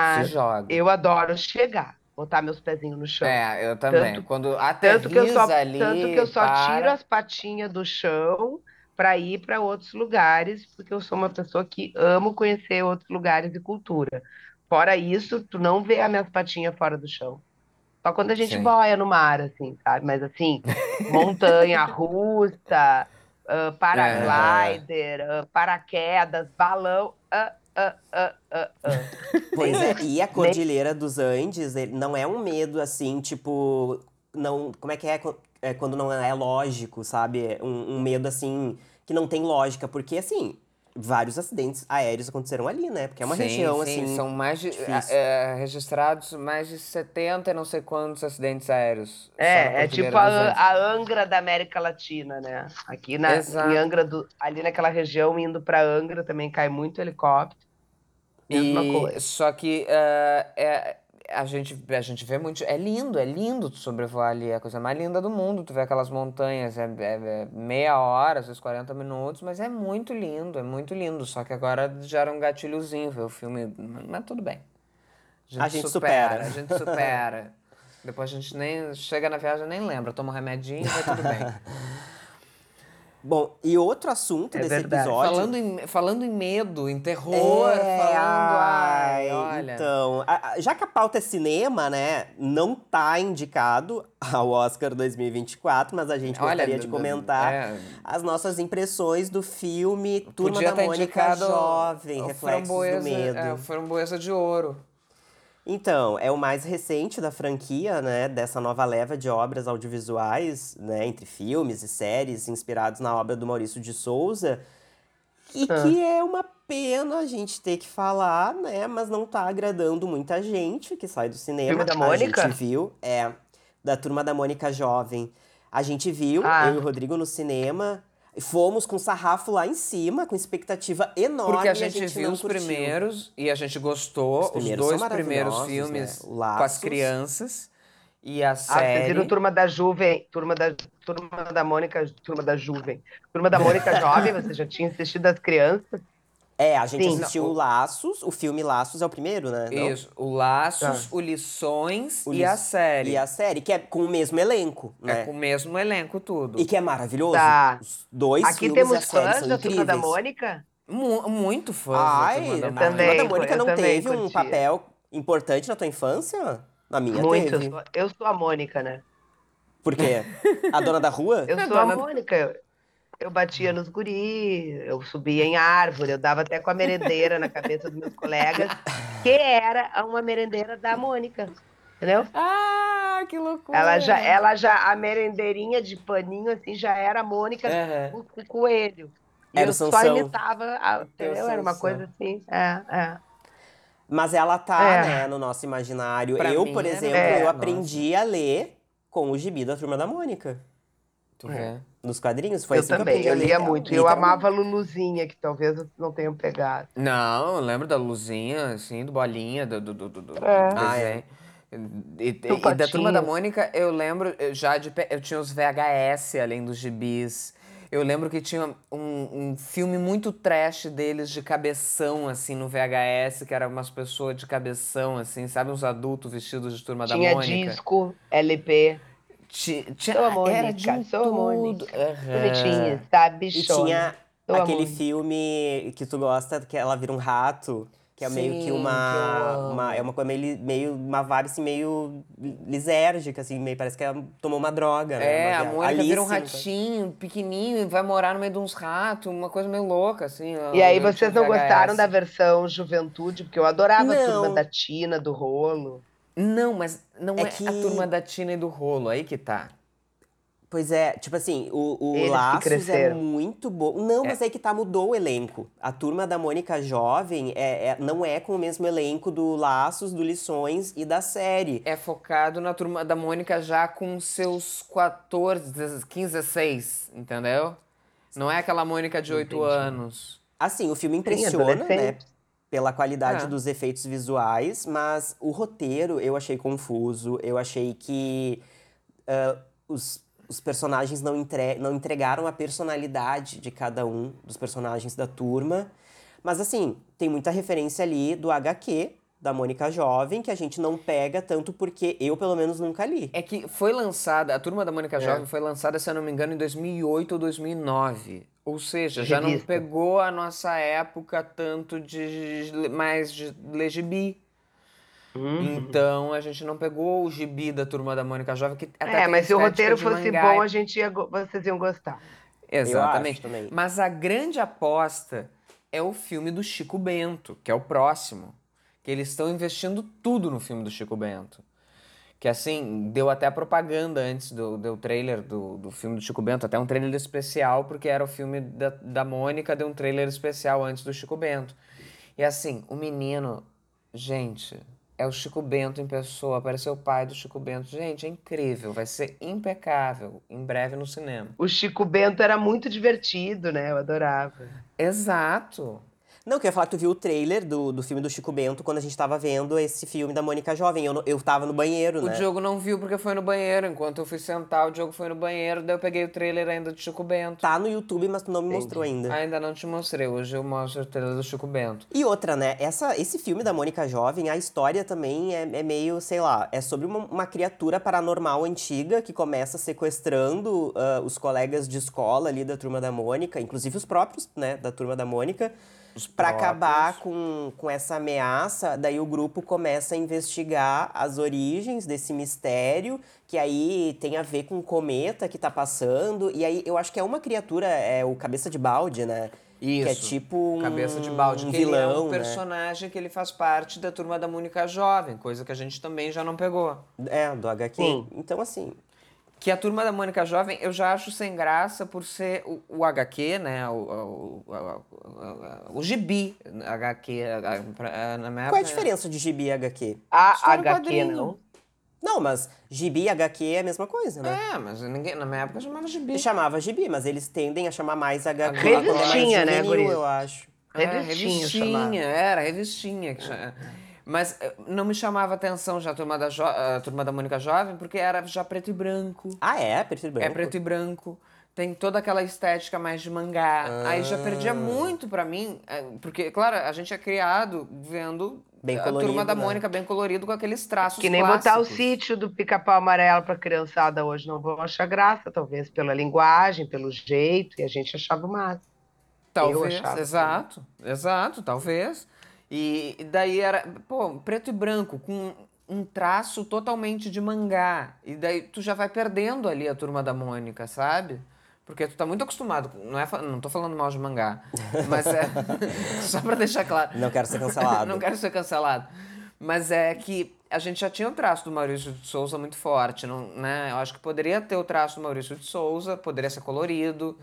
Se Mas joga. eu adoro chegar, botar meus pezinhos no chão. É, eu também. Tanto- Quando Tanto que eu só, ali, tanto que eu só para... tiro as patinhas do chão para ir para outros lugares, porque eu sou uma pessoa que amo conhecer outros lugares e cultura. Fora isso, tu não vê as minhas patinhas fora do chão. Só quando a gente Sim. boia no mar, assim, sabe? Mas assim, montanha russa, ah, paraglider, ah, paraquedas, balão. ah. Pois é, e a Cordilheira dos Andes, ele não é um medo assim, tipo. Não, como é que é, é quando não é lógico, sabe? É Um, um medo assim, que não tem lógica, porque assim, vários acidentes aéreos aconteceram ali, né? Porque é uma Sim, região sim, assim. São mais de, difícil. é, registrados mais de 70 e não sei quantos acidentes aéreos. É, é tipo a, a Angra da América Latina, né? Aqui na, Angra do, ali naquela região, indo para Angra, também cai muito helicóptero. Mesma E coisa. só que eh, é, a gente, a gente vê muito. É lindo, é lindo tu sobrevoar ali, é a coisa mais linda do mundo. Tu vê aquelas montanhas, é, é- é meia hora, às vezes 40 minutos, mas é muito lindo, é muito lindo. Só que agora gera um gatilhozinho ver o filme, mas tudo bem. A gente supera. A gente supera. Depois a gente nem chega na viagem nem lembra, toma um remedinho e vai tudo bem. Bom, e outro assunto É desse verdade. episódio. Falando em, falando em medo, em terror, É, falando, ai, ai, olha. Então, a- a- já que a pauta é cinema, né, não tá indicado ao Oscar 2024, mas a gente Olha, gostaria de comentar é. as nossas impressões do filme Turma Podia da Mônica indicado Jovem, o Reflexos do Framboesa- Medo. É, o Framboesa de Ouro. Então, é o mais recente da franquia, né, dessa nova leva de obras audiovisuais, né, entre filmes e séries inspirados na obra do Maurício de Souza, e Ah. que é uma pena a gente ter que falar, né, mas não tá agradando muita gente que sai do cinema. Filme da A Mônica? gente viu, é, da Turma da Mônica Jovem. A gente viu, Ah. eu e o Rodrigo no cinema, fomos com o sarrafo lá em cima, com expectativa enorme, Porque e a gente, viu os curtiu. primeiros e a gente gostou, Os os, primeiros dois são primeiros maravilhosos, filmes né? com as crianças e a Ah, vocês série. viram Turma da Juvem, Turma da, Turma da Mônica, Turma da Juvem, Turma da Mônica Jovem, você já tinha assistido as crianças? É, a gente Sim. assistiu o- Laços, o filme Laços é o primeiro, né? Não? Isso, o Laços, o Lições O e Liç- a série. E a série, que é com o mesmo elenco, É né? com o mesmo elenco tudo. E que é maravilhoso. Tá. Os dois Aqui filmes e a temos fãs da Turma da. Mônica? Mu- muito fã Ai, da Turma da a Mônica. Turma também, da Mônica eu não teve um curti. papel importante na tua infância? Na minha Muito, eu teve. sou, eu sou a Mônica, né? Por quê? A dona da rua? Eu É, sou a dona- Mônica. Eu, batia nos guri, eu subia em árvore, eu dava até com a merendeira na cabeça dos meus colegas, que era uma merendeira da Mônica. Entendeu? Ah, que loucura! Ela já, ela já, a merendeirinha de paninho, assim, já era a Mônica Aham. com, o coelho. E Era o eu só imitava, a, entendeu? Era uma coisa assim. É, é. Mas ela tá, É. né, no nosso imaginário. Pra eu, mim por exemplo, É. eu aprendi a ler com o gibi da Turma da Mônica. Tu vê? Nos quadrinhos. Foi eu assim que também, aprendi eu ler. lia muito. E eu literalmente. amava a Luluzinha, que talvez não tenham pegado. Não, eu lembro da luzinha, assim, do bolinha, do, do, do, do, do É. Ah, é. E, e- e da Turma da. Mônica, eu lembro eu já de. Eu tinha os VHS além dos gibis. Eu lembro que tinha um, um filme muito trash deles de cabeção, assim, no VHS, que era umas pessoas de cabeção, assim, sabe? Uns adultos vestidos de Turma Tinha da Mônica. disco, LP, Tinha, era de sou tudo. Bonitinha, sabe? E bichona. tinha Sou aquele filme que tu gosta, que ela vira um rato. Que é meio que Sim, que uma, uma. É uma coisa meio, meio. Uma vibe assim, meio lisérgica, assim, meio. Parece que ela tomou uma droga, né? É, Uma a Mônica vira um Alice, no caso. ratinho pequenininho e vai morar no meio de uns ratos, uma coisa meio louca, assim. E aí, vocês não VHS. gostaram da versão Juventude? Porque eu adorava a turma da Tina, do rolo. Não, mas não É é, que- a turma da Tina e do rolo, aí que tá. Pois é, tipo assim, o, o Laços é muito bom. Não, mas é que tá, mudou o elenco. A turma da Mônica Jovem é, é- não é com o mesmo elenco do Laços, do Lições e da série. É focado na turma da Mônica já com seus 14, 15, 16, entendeu? Não é aquela Mônica de 8 Entendi. anos. Assim, o filme impressiona, né? Pela qualidade É. dos efeitos visuais, mas o roteiro eu achei confuso, eu achei que ah, os, os personagens não, entre, não entregaram a personalidade de cada um dos personagens da turma. Mas assim, tem muita referência ali do HQ, da Mônica Jovem, que a gente não pega tanto porque eu, pelo menos, nunca li. É que foi lançada, a Turma da Mônica Jovem foi lançada, se eu não me engano, em 2008 ou 2009. Ou seja, já não Revista. pegou a nossa época tanto de mais de ler gibi. Uhum. Então a gente não pegou o gibi da Turma da Mônica Jovem, que até É, mas se o roteiro fosse mangá. bom, a gente ia, vocês iam gostar. Exatamente. acho também. Mas a grande aposta é o filme do Chico Bento, que é o próximo. Que eles estão investindo tudo no filme do Chico Bento. Que assim, deu até propaganda antes do, do trailer do, do filme do Chico Bento, até um trailer especial, porque era o filme da, da Mônica, deu um trailer especial antes do Chico Bento. E assim, o menino, gente, é o Chico Bento em pessoa, apareceu o pai do Chico Bento. Gente, é incrível, vai ser impecável, em breve no cinema. O Chico Bento era muito divertido, né? Eu adorava. Exato. Não, que eu ia falar que tu viu o trailer do, do filme do Chico Bento quando a gente tava vendo esse filme da Mônica Jovem. Eu, eu tava no banheiro, O né? Diogo não viu porque foi no banheiro. Enquanto eu fui sentar, o Diogo foi no banheiro, daí eu peguei o trailer ainda do Chico Bento. Tá no YouTube, mas tu não me mostrou ainda. Ainda não te mostrei, hoje eu mostro o trailer do Chico Bento. E outra, né? Essa, esse filme da Mônica Jovem, a história também é, é meio, sei lá, é sobre uma, uma criatura paranormal antiga que começa sequestrando ah, os colegas de escola ali da turma da Mônica, inclusive os próprios, né, da turma da Mônica. Pra próprios. acabar com, com essa ameaça, daí o grupo começa a investigar as origens desse mistério, que aí tem a ver com o cometa que tá passando. E aí eu acho que é uma criatura, é o cabeça de balde, né? Que é Isso. tipo um, Cabeça de balde, um que vilão, ele é um né? personagem que ele faz parte da turma da Mônica Jovem, coisa que a gente também já não pegou. É, do HQ. Sim. Então, assim, Que a turma da Mônica Jovem eu já acho sem graça por ser o, o HQ, né? O, o, o, o, o gibi HQ. Na minha qual é a diferença de gibi e HQ? A HQ, não? Não, mas gibi e HQ é a mesma coisa, né? É, mas ninguém, na minha época chamava gibi. Eu chamava gibi, mas eles tendem a chamar mais HQ Revistinha, é mais né, juvenil, guris? eu acho. É, Revistinha chamava. revistinha, era revistinha. que Mas eh, não me chamava atenção já a turma da, jo- a turma da Mônica Jovem, porque era já preto e branco. Ah, é? Preto e branco? É preto e branco. Tem toda aquela estética mais de mangá. Aí já perdia Ah. muito pra mim, eh, porque, claro, a gente é criado vendo Bem a colorido, turma da né? Mônica bem colorido com aqueles traços Que nem botar o clássicos. sítio do pica-pau amarelo pra criançada hoje. Não vão achar graça, talvez, pela linguagem, pelo jeito, e a gente achava o máximo. Talvez, achava exato, exato, talvez. E daí era, pô, preto e branco, com um traço totalmente de mangá. E daí tu já vai perdendo ali a turma da Mônica, sabe? Porque tu tá muito acostumado, não, é, não tô falando mal de mangá, mas é. só pra deixar claro. Não quero ser cancelado. não quero ser cancelado. Mas é que a gente já tinha o traço do Maurício de Souza muito forte, não, né? Eu acho que poderia ter o traço do Maurício de Souza, poderia ser colorido.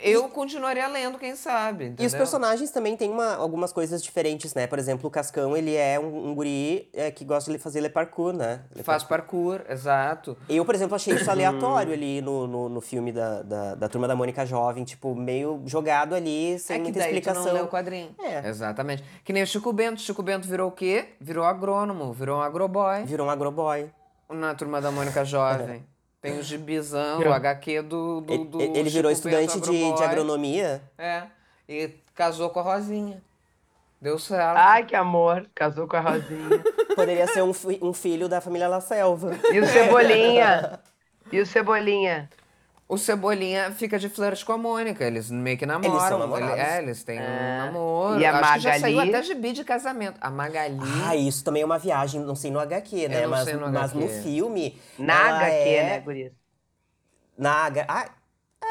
Eu continuaria lendo, quem sabe. E os entendeu? personagens também têm uma- algumas coisas diferentes, né? Por exemplo, o Cascão, ele é um, um guri é, que gosta de fazer le parkour, né? Le Faz parkour, exato. Eu, por exemplo, achei isso aleatório ali no, no, no filme da, da, da Turma da Mônica Jovem, tipo, meio jogado ali, sem é que muita daí tu explicação. não lê o quadrinho. É. Exatamente. Que nem o Chico Bento. Chico Bento virou o quê? Virou agrônomo, virou um agroboy Virou um agroboy. na turma da Mônica Jovem. Tem o gibizão, o HQ do, do, Ele, do ele virou estudante de, de agronomia. É. E casou com a Rosinha. Deu certo. Ai, que amor, casou com a Rosinha. Poderia ser um, um filho da família La Selva. E o Cebolinha? E o Cebolinha? O Cebolinha fica de flerte com a Mônica. Eles meio que namoram. são namorados. é, eles têm um namoro. E a Acho que já saiu Magali? até gibi de casamento. A Magali. Ah, isso também é uma viagem, não sei no HQ, né? Eu não mas, sei no mas no filme. Na ela HQ, é... né, Guris? Na H... ah,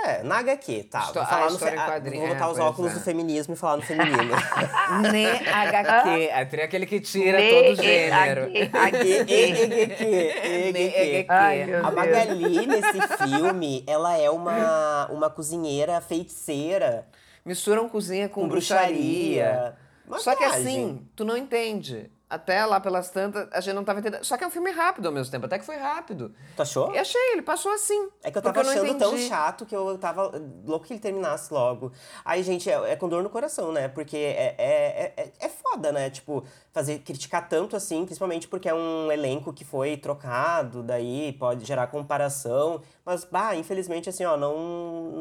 é, na HQ, tá. Histó- Vou a falar no fe... ah, quadrinho, Vou botar é, os pois óculos é. do feminismo e falar no feminino. Ne HQ. É tem aquele que tira Ne- todo e- gênero. Meu A. Magali, nesse filme, ela é uma, uma cozinheira feiticeira Misturam cozinha com, com bruxaria. bruxaria. Só que assim, tu não entende. Até lá pelas tantas, a gente não tava entendendo. Só que é um filme rápido ao mesmo tempo, até que foi rápido. Tu achou? Eu achei, ele passou assim. É que eu tava achando tão chato que eu tava louco que ele terminasse logo. Aí, gente, é, é com dor no coração, né? Porque é, é, é, é- é foda foda, né? Tipo, fazer criticar tanto assim, principalmente porque é um elenco que foi trocado, daí pode gerar comparação. Mas, bah, infelizmente, assim, ó, não,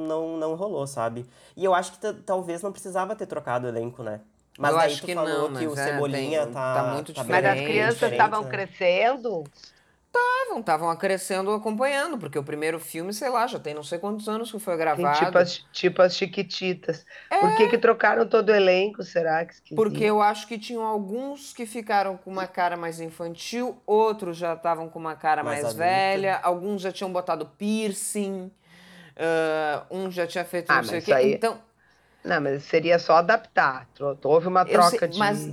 não, não rolou, sabe? E eu acho que talvez não precisava ter trocado o elenco, né? Mas Eu daí acho tu que falou não, que o mas é, Cebolinha tem- tá, tá muito tá Mas as crianças diferente, estavam né? crescendo. Estavam, estavam crescendo acompanhando, porque o primeiro filme, sei lá, já tem não sei quantos anos que foi Assim, gravado. tipo, as, tipo as chiquititas. Por que que trocaram todo o elenco? Será que esquisito? Porque eu acho que tinham alguns que ficaram com uma cara mais infantil, outros já estavam com uma cara Mais mais, velha, alguns já tinham botado piercing, ah, um já tinha feito Ah, não sei o quê. isso aí- Então, Não, mas seria só adaptar. Houve uma troca sei, de, mas-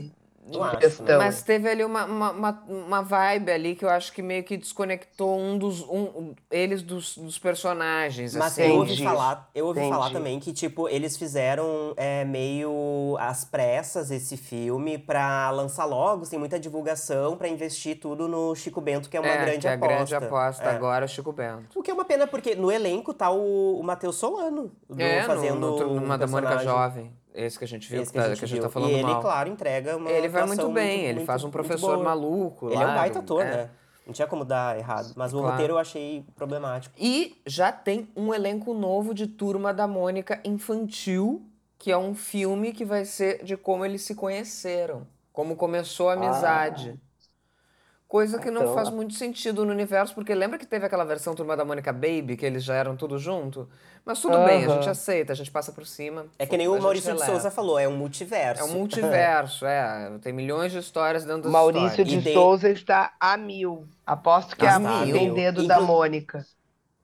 Questão. mas teve ali uma, uma, uma, uma vibe ali que eu acho que meio que desconectou um dos um, eles dos, dos personagens. Mas assim. eu ouvi falar, eu ouvi falar também que, tipo, eles fizeram é, meio às pressas esse filme pra lançar logo, sem muita divulgação, pra investir tudo no Chico Bento, que é uma é, grande que é a aposta. grande aposta É. agora é o Chico Bento. O que é uma pena, porque no elenco tá o, o Matheus Solano do, É, no, fazendo no, o Turma da Mônica. Jovem. Esse que a gente viu, Esse que, tá- que a gente tá falando e ele, mal. claro, entrega uma ele vai muito bem, ele muito- faz um muito professor maluco Ele lá. é um baita ator, é. né? Não tinha como dar errado. Mas o Claro. roteiro eu achei problemático. E já tem um elenco novo de Turma da Mônica Infantil, que é um filme que vai ser de como eles se conheceram, como começou a amizade. Coisa que não Então- faz muito sentido no universo, porque lembra que teve aquela versão Turma da Mônica Baby, que eles já eram tudo junto? Mas tudo bem, a gente aceita, a gente passa por cima. É que nem o Maurício de. Souza falou, é um multiverso. É um multiverso, é. Tem milhões de histórias dentro das Maurício histórias. de E de- Souza está a mil. Aposto que Ah, é tá, a mil. tem dedo Inclu- da Mônica.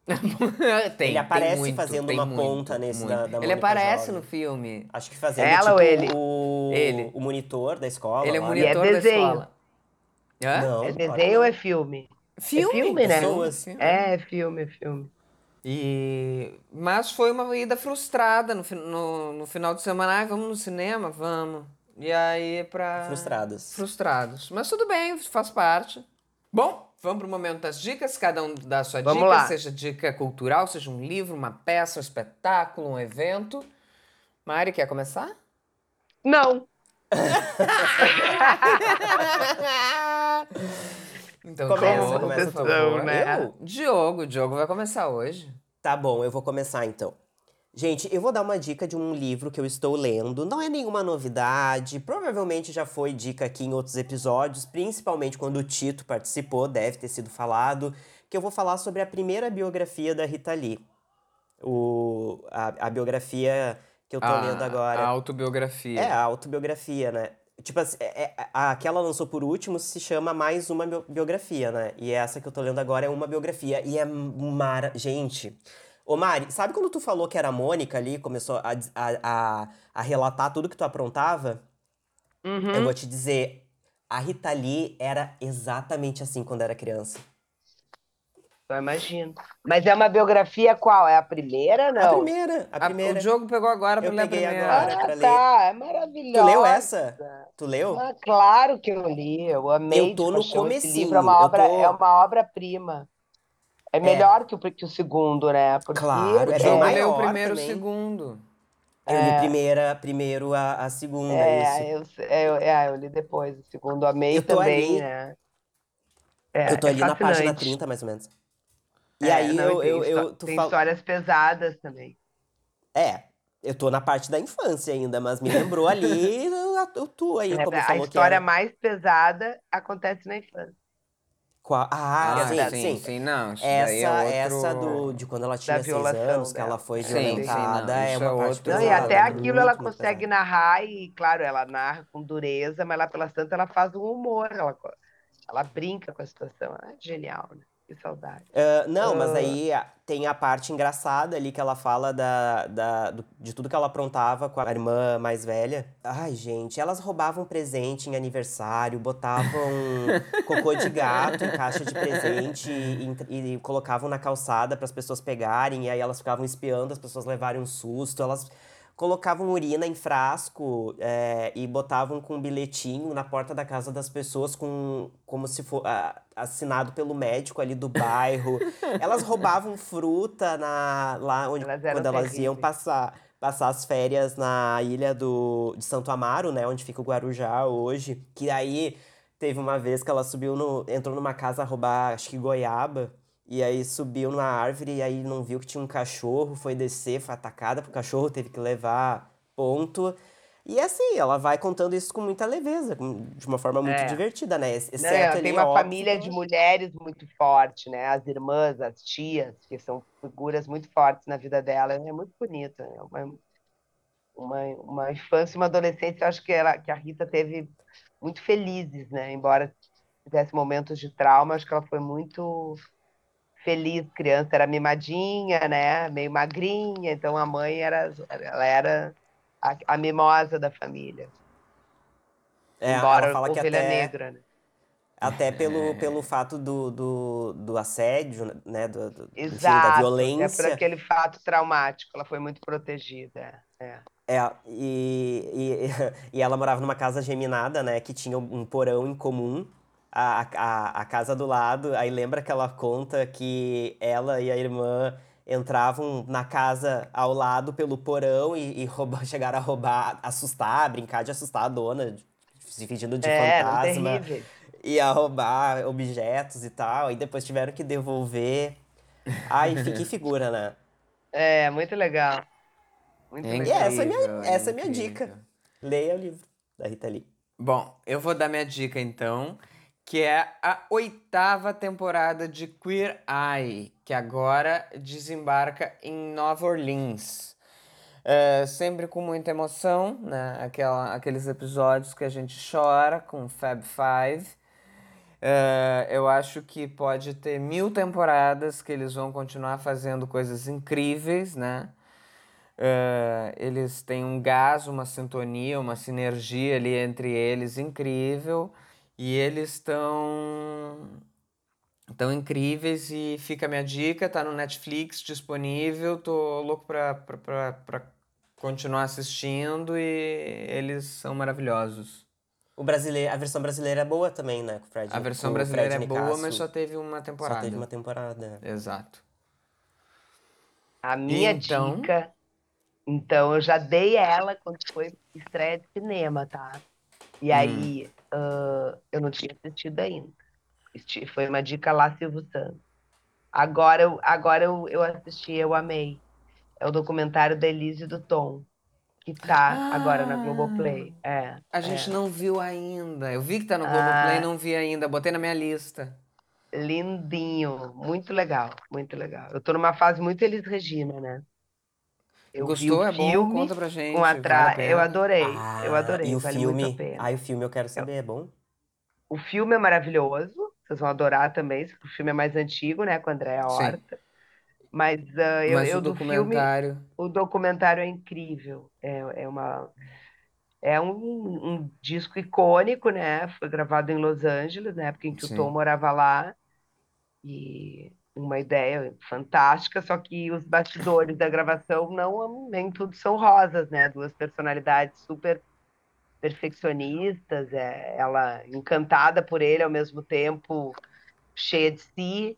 tem, Ele aparece tem muito, fazendo tem uma muito, ponta nesse muito. da- da Ele Mônica aparece no filme. Acho que fazendo Ela tipo, ou ele? O, Ele. o monitor da escola. Ele é lá, monitor é da desenho. escola. Hã? Não, É desenho ou não. é filme? Filme, filme, né? Pessoas. filme. É, é filme, é filme. E... Mas foi uma ida frustrada no, no, no final de semana. Ai, vamos no cinema? Vamos. E aí pra... Frustradas. Frustrados. Mas tudo bem, faz parte. Bom, vamos pro momento das dicas. Cada um dá a sua Vamos dica, lá. seja dica cultural, seja um livro, uma peça, um espetáculo, um evento. Mari, quer começar? Não, então, Começa, começa por favor. né? Eu? Diogo, o Diogo vai começar hoje. Tá bom, eu vou começar então. Gente, eu vou dar uma dica de um livro que eu estou lendo. Não é nenhuma novidade, provavelmente já foi dica aqui em outros episódios, principalmente quando o Tito participou, deve ter sido falado, que eu vou falar sobre a primeira biografia da Rita Lee. O, a, a biografia que eu tô lendo agora. A autobiografia. É, a autobiografia, né? Tipo assim, é- é- a que ela lançou por último se chama Mais Uma Bio- Biografia, né? E essa que eu tô lendo agora é uma biografia. E é mara... Gente... Ô Mari, sabe quando tu falou que era a Mônica ali, começou a, a, a, a relatar tudo que tu aprontava? Uhum. Eu vou te dizer, a Rita Lee era exatamente assim quando era criança. Eu imagino. Mas é uma biografia qual? É a primeira, A não? primeira, a A- primeira. o Diogo pegou agora pra Eu ler a peguei primeira. agora. Ah, pra ler. tá, é maravilhosa. Tu leu essa? Tu leu? Ah, claro que eu li, eu amei Eu tô no paixão esse comecinho, livro, é uma obra, é uma obra-prima. É melhor que, o, que o segundo, né? Porque Claro, é O bem Diogo maior o primeiro e o também. segundo. Eu li primeira, primeiro a, a segunda, É, isso. eu, é, eu, é, eu li depois. O segundo amei Eu tô também, ali- né? É, eu tô é ali na página fascinante. 30, mais ou menos. E É, aí não, eu, tem eu, eu, tu tem fal- histórias pesadas também. É, eu tô na parte da infância ainda, mas me lembrou ali o tu aí, É, como a falou que história mais pesada acontece na infância. Qual- Ah, Ah, sim, sim, sim. sim, não. Isso Essa, é outro... essa do, de quando ela tinha seis anos, que dela. ela foi Sim, sim, não, violentada, é uma é parte outro- Não, e até aquilo ela consegue pesada. narrar, e claro, ela narra com dureza, mas lá pelas tantas ela faz um humor, ela, ela brinca com a situação. Ah, genial, né? Que saudade. Ah, não, mas Ah. aí a- tem a parte engraçada ali que ela fala da, da, do- de tudo que ela aprontava com a irmã mais velha. Ai, gente, elas roubavam presente em aniversário, botavam cocô de gato em caixa de presente e, e colocavam na calçada para as pessoas pegarem, e aí elas ficavam espiando as pessoas levarem um susto. Elas colocavam urina em frasco é, e botavam com um bilhetinho na porta da casa das pessoas com como se for ah, assinado pelo médico ali do bairro. elas roubavam fruta na lá onde Elas quando elas iam terríveis. passar passar as férias na ilha do, de Santo Amaro, né? Onde fica o Guarujá hoje. Que aí teve uma vez que ela subiu no. entrou numa casa a roubar, acho que goiaba. E aí subiu numa árvore e aí não viu que tinha um cachorro, foi descer, foi atacada pro cachorro, teve que levar ponto. E assim, ela vai contando isso com muita leveza, de uma forma muito É. divertida, né? Ex- Não, Exceto ela ali, tem uma óbvio, família de mulheres muito forte, né? As irmãs, as tias, que são figuras muito fortes na vida dela. É muito bonita. É uma, uma, uma infância e uma adolescência, eu acho que, ela, que a Rita teve muito felizes, né? Embora tivesse momentos de trauma, acho que ela foi muito feliz criança. Era mimadinha, né? Meio magrinha, então a mãe era, ela era a, a mimosa da família. É, Embora ela fala que ovelha até, negra, né? até pelo, pelo fato do, do, do assédio, né? Do, do, enfim, da Exato, é por violência. aquele fato traumático, ela foi muito protegida. É. É, e, e, e ela morava numa casa geminada, né? Que tinha um porão em comum. A, a, a casa do lado, aí lembra que ela conta que ela e a irmã entravam na casa ao lado pelo porão e, e rouba- chegaram a roubar, assustar, brincar de assustar a dona, se fingindo de É, fantasma. terríveis. ia roubar objetos e tal, e depois tiveram que devolver. Ai, que figura, né? É, muito legal. Muito É E legal. essa é minha, Incrível, essa é minha incrível. dica. Leia o livro da Rita Lee. Bom, eu vou dar minha dica então, que é a oitava temporada de Queer Eye, que agora desembarca em Nova Orleans. É, sempre com muita emoção, né? Aquela, aqueles episódios que a gente chora com Fab Five. É, eu acho que pode ter mil temporadas que eles vão continuar fazendo coisas incríveis, né? É, eles têm um gás, uma sintonia, uma sinergia ali entre eles incrível. E eles estão tão incríveis e fica a minha dica, tá no Netflix disponível. Tô louco pra, pra, pra, pra continuar assistindo e eles são maravilhosos. O brasileiro, a versão brasileira é boa também, né? Com o Fred, A versão com o brasileira é Fred boa, Nicásio. mas só teve uma Só temporada. teve uma temporada. Exato. A minha Então? dica, então eu já dei ela quando foi estreia de cinema, tá? E Hum. aí ah, eu não tinha assistido ainda. Foi uma dica lá, Silvio Santos. Agora, eu, agora eu, eu assisti, eu amei. É o documentário da Elise do Tom, que tá agora na Ah! Globoplay. É, A gente não viu ainda. Eu vi que tá no Ah. Globoplay, não vi ainda. Botei na minha lista. lindinho, muito legal, muito legal. Eu tô numa fase muito Elis Regina, né? Eu Gostou? é bom? filme Conta pra gente. vale a atra... Eu adorei, eu Ah, adorei, E o vale filme? a pena. Ai, o filme eu quero saber, é bom? O filme é maravilhoso, vocês vão adorar também, o filme é mais antigo, né, com a Andréa. Horta. Mas, ah, eu, Mas eu o do filme, documentário. o documentário é incrível. É, é uma é um, um disco icônico, né? Foi gravado em Los Angeles, na época em que Sim. o Tom morava lá. E uma ideia fantástica, só que os bastidores da gravação não nem tudo são rosas, né? Duas personalidades super perfeccionistas, é, ela encantada por ele ao mesmo tempo cheia de si,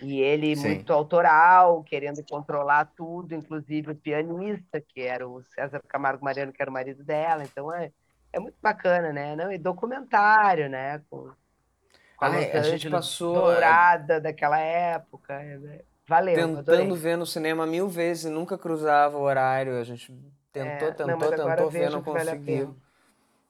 e ele Sim. muito autoral, querendo controlar tudo, inclusive o pianista, que era o César Camargo Mariano, que era o marido dela. Então é, é muito bacana, né? Não, e documentário, né? Com, a Ai, Los a gente passou, é, dourada daquela época. é, é, Valeu, adorei. Tentando ver no cinema mil vezes e nunca cruzava o horário. A gente tentou, É, tentou, não, tentou ver, não vale a conseguiu. pena.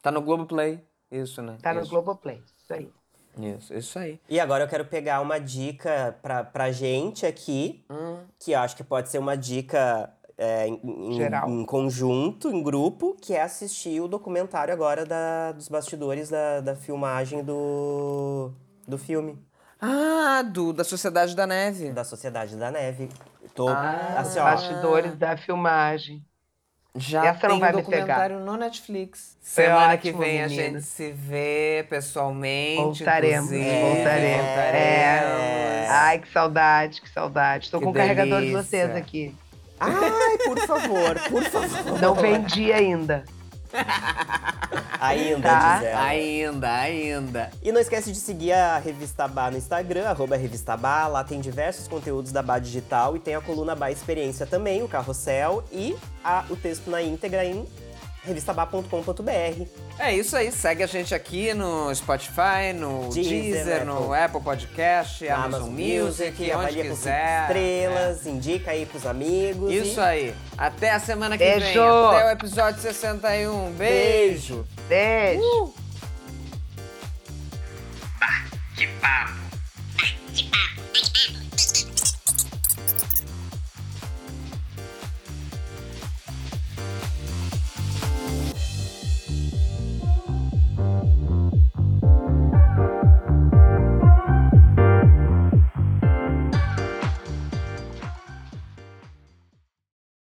Tá no Globoplay. Isso, né? Tá no Isso. Globoplay, isso aí. Isso, isso aí. E agora eu quero pegar uma dica pra, pra gente aqui, Hum, que eu acho que pode ser uma dica é, em, em- Geral. em conjunto, em grupo, que é assistir o documentário agora da, dos bastidores da, da filmagem do, do filme, Ah, do, da Sociedade da Neve. da Sociedade da Neve. Tô, Ah, assim, ó, Bastidores da filmagem. Já Essa não tem documentário no Netflix. Foi Semana que ótimo, vem a gente se vê pessoalmente. Voltaremos, inclusive. voltaremos. voltaremos. Ai, que saudade, que saudade. Tô Que com o carregador de vocês aqui. Ai, por favor, por favor. Não vendi ainda. Ainda, Tá. Ainda, ainda. E não esquece de seguir a Revista Bá no Instagram, arroba Revista Bá. Lá tem diversos conteúdos da Bá Digital e tem a coluna Bá Experiência também, o carrossel e a- o texto na íntegra em revistabá.com.br. É isso aí, segue a gente aqui no Spotify, no Deezer, Deezer, no Apple Podcast, na Amazon Music, onde com cinco quiser. estrelas, indica aí pros amigos. É. Isso e aí. Até a semana que Beijo. vem. Até o episódio 61. Beijo. Beijo. Bah, que papo.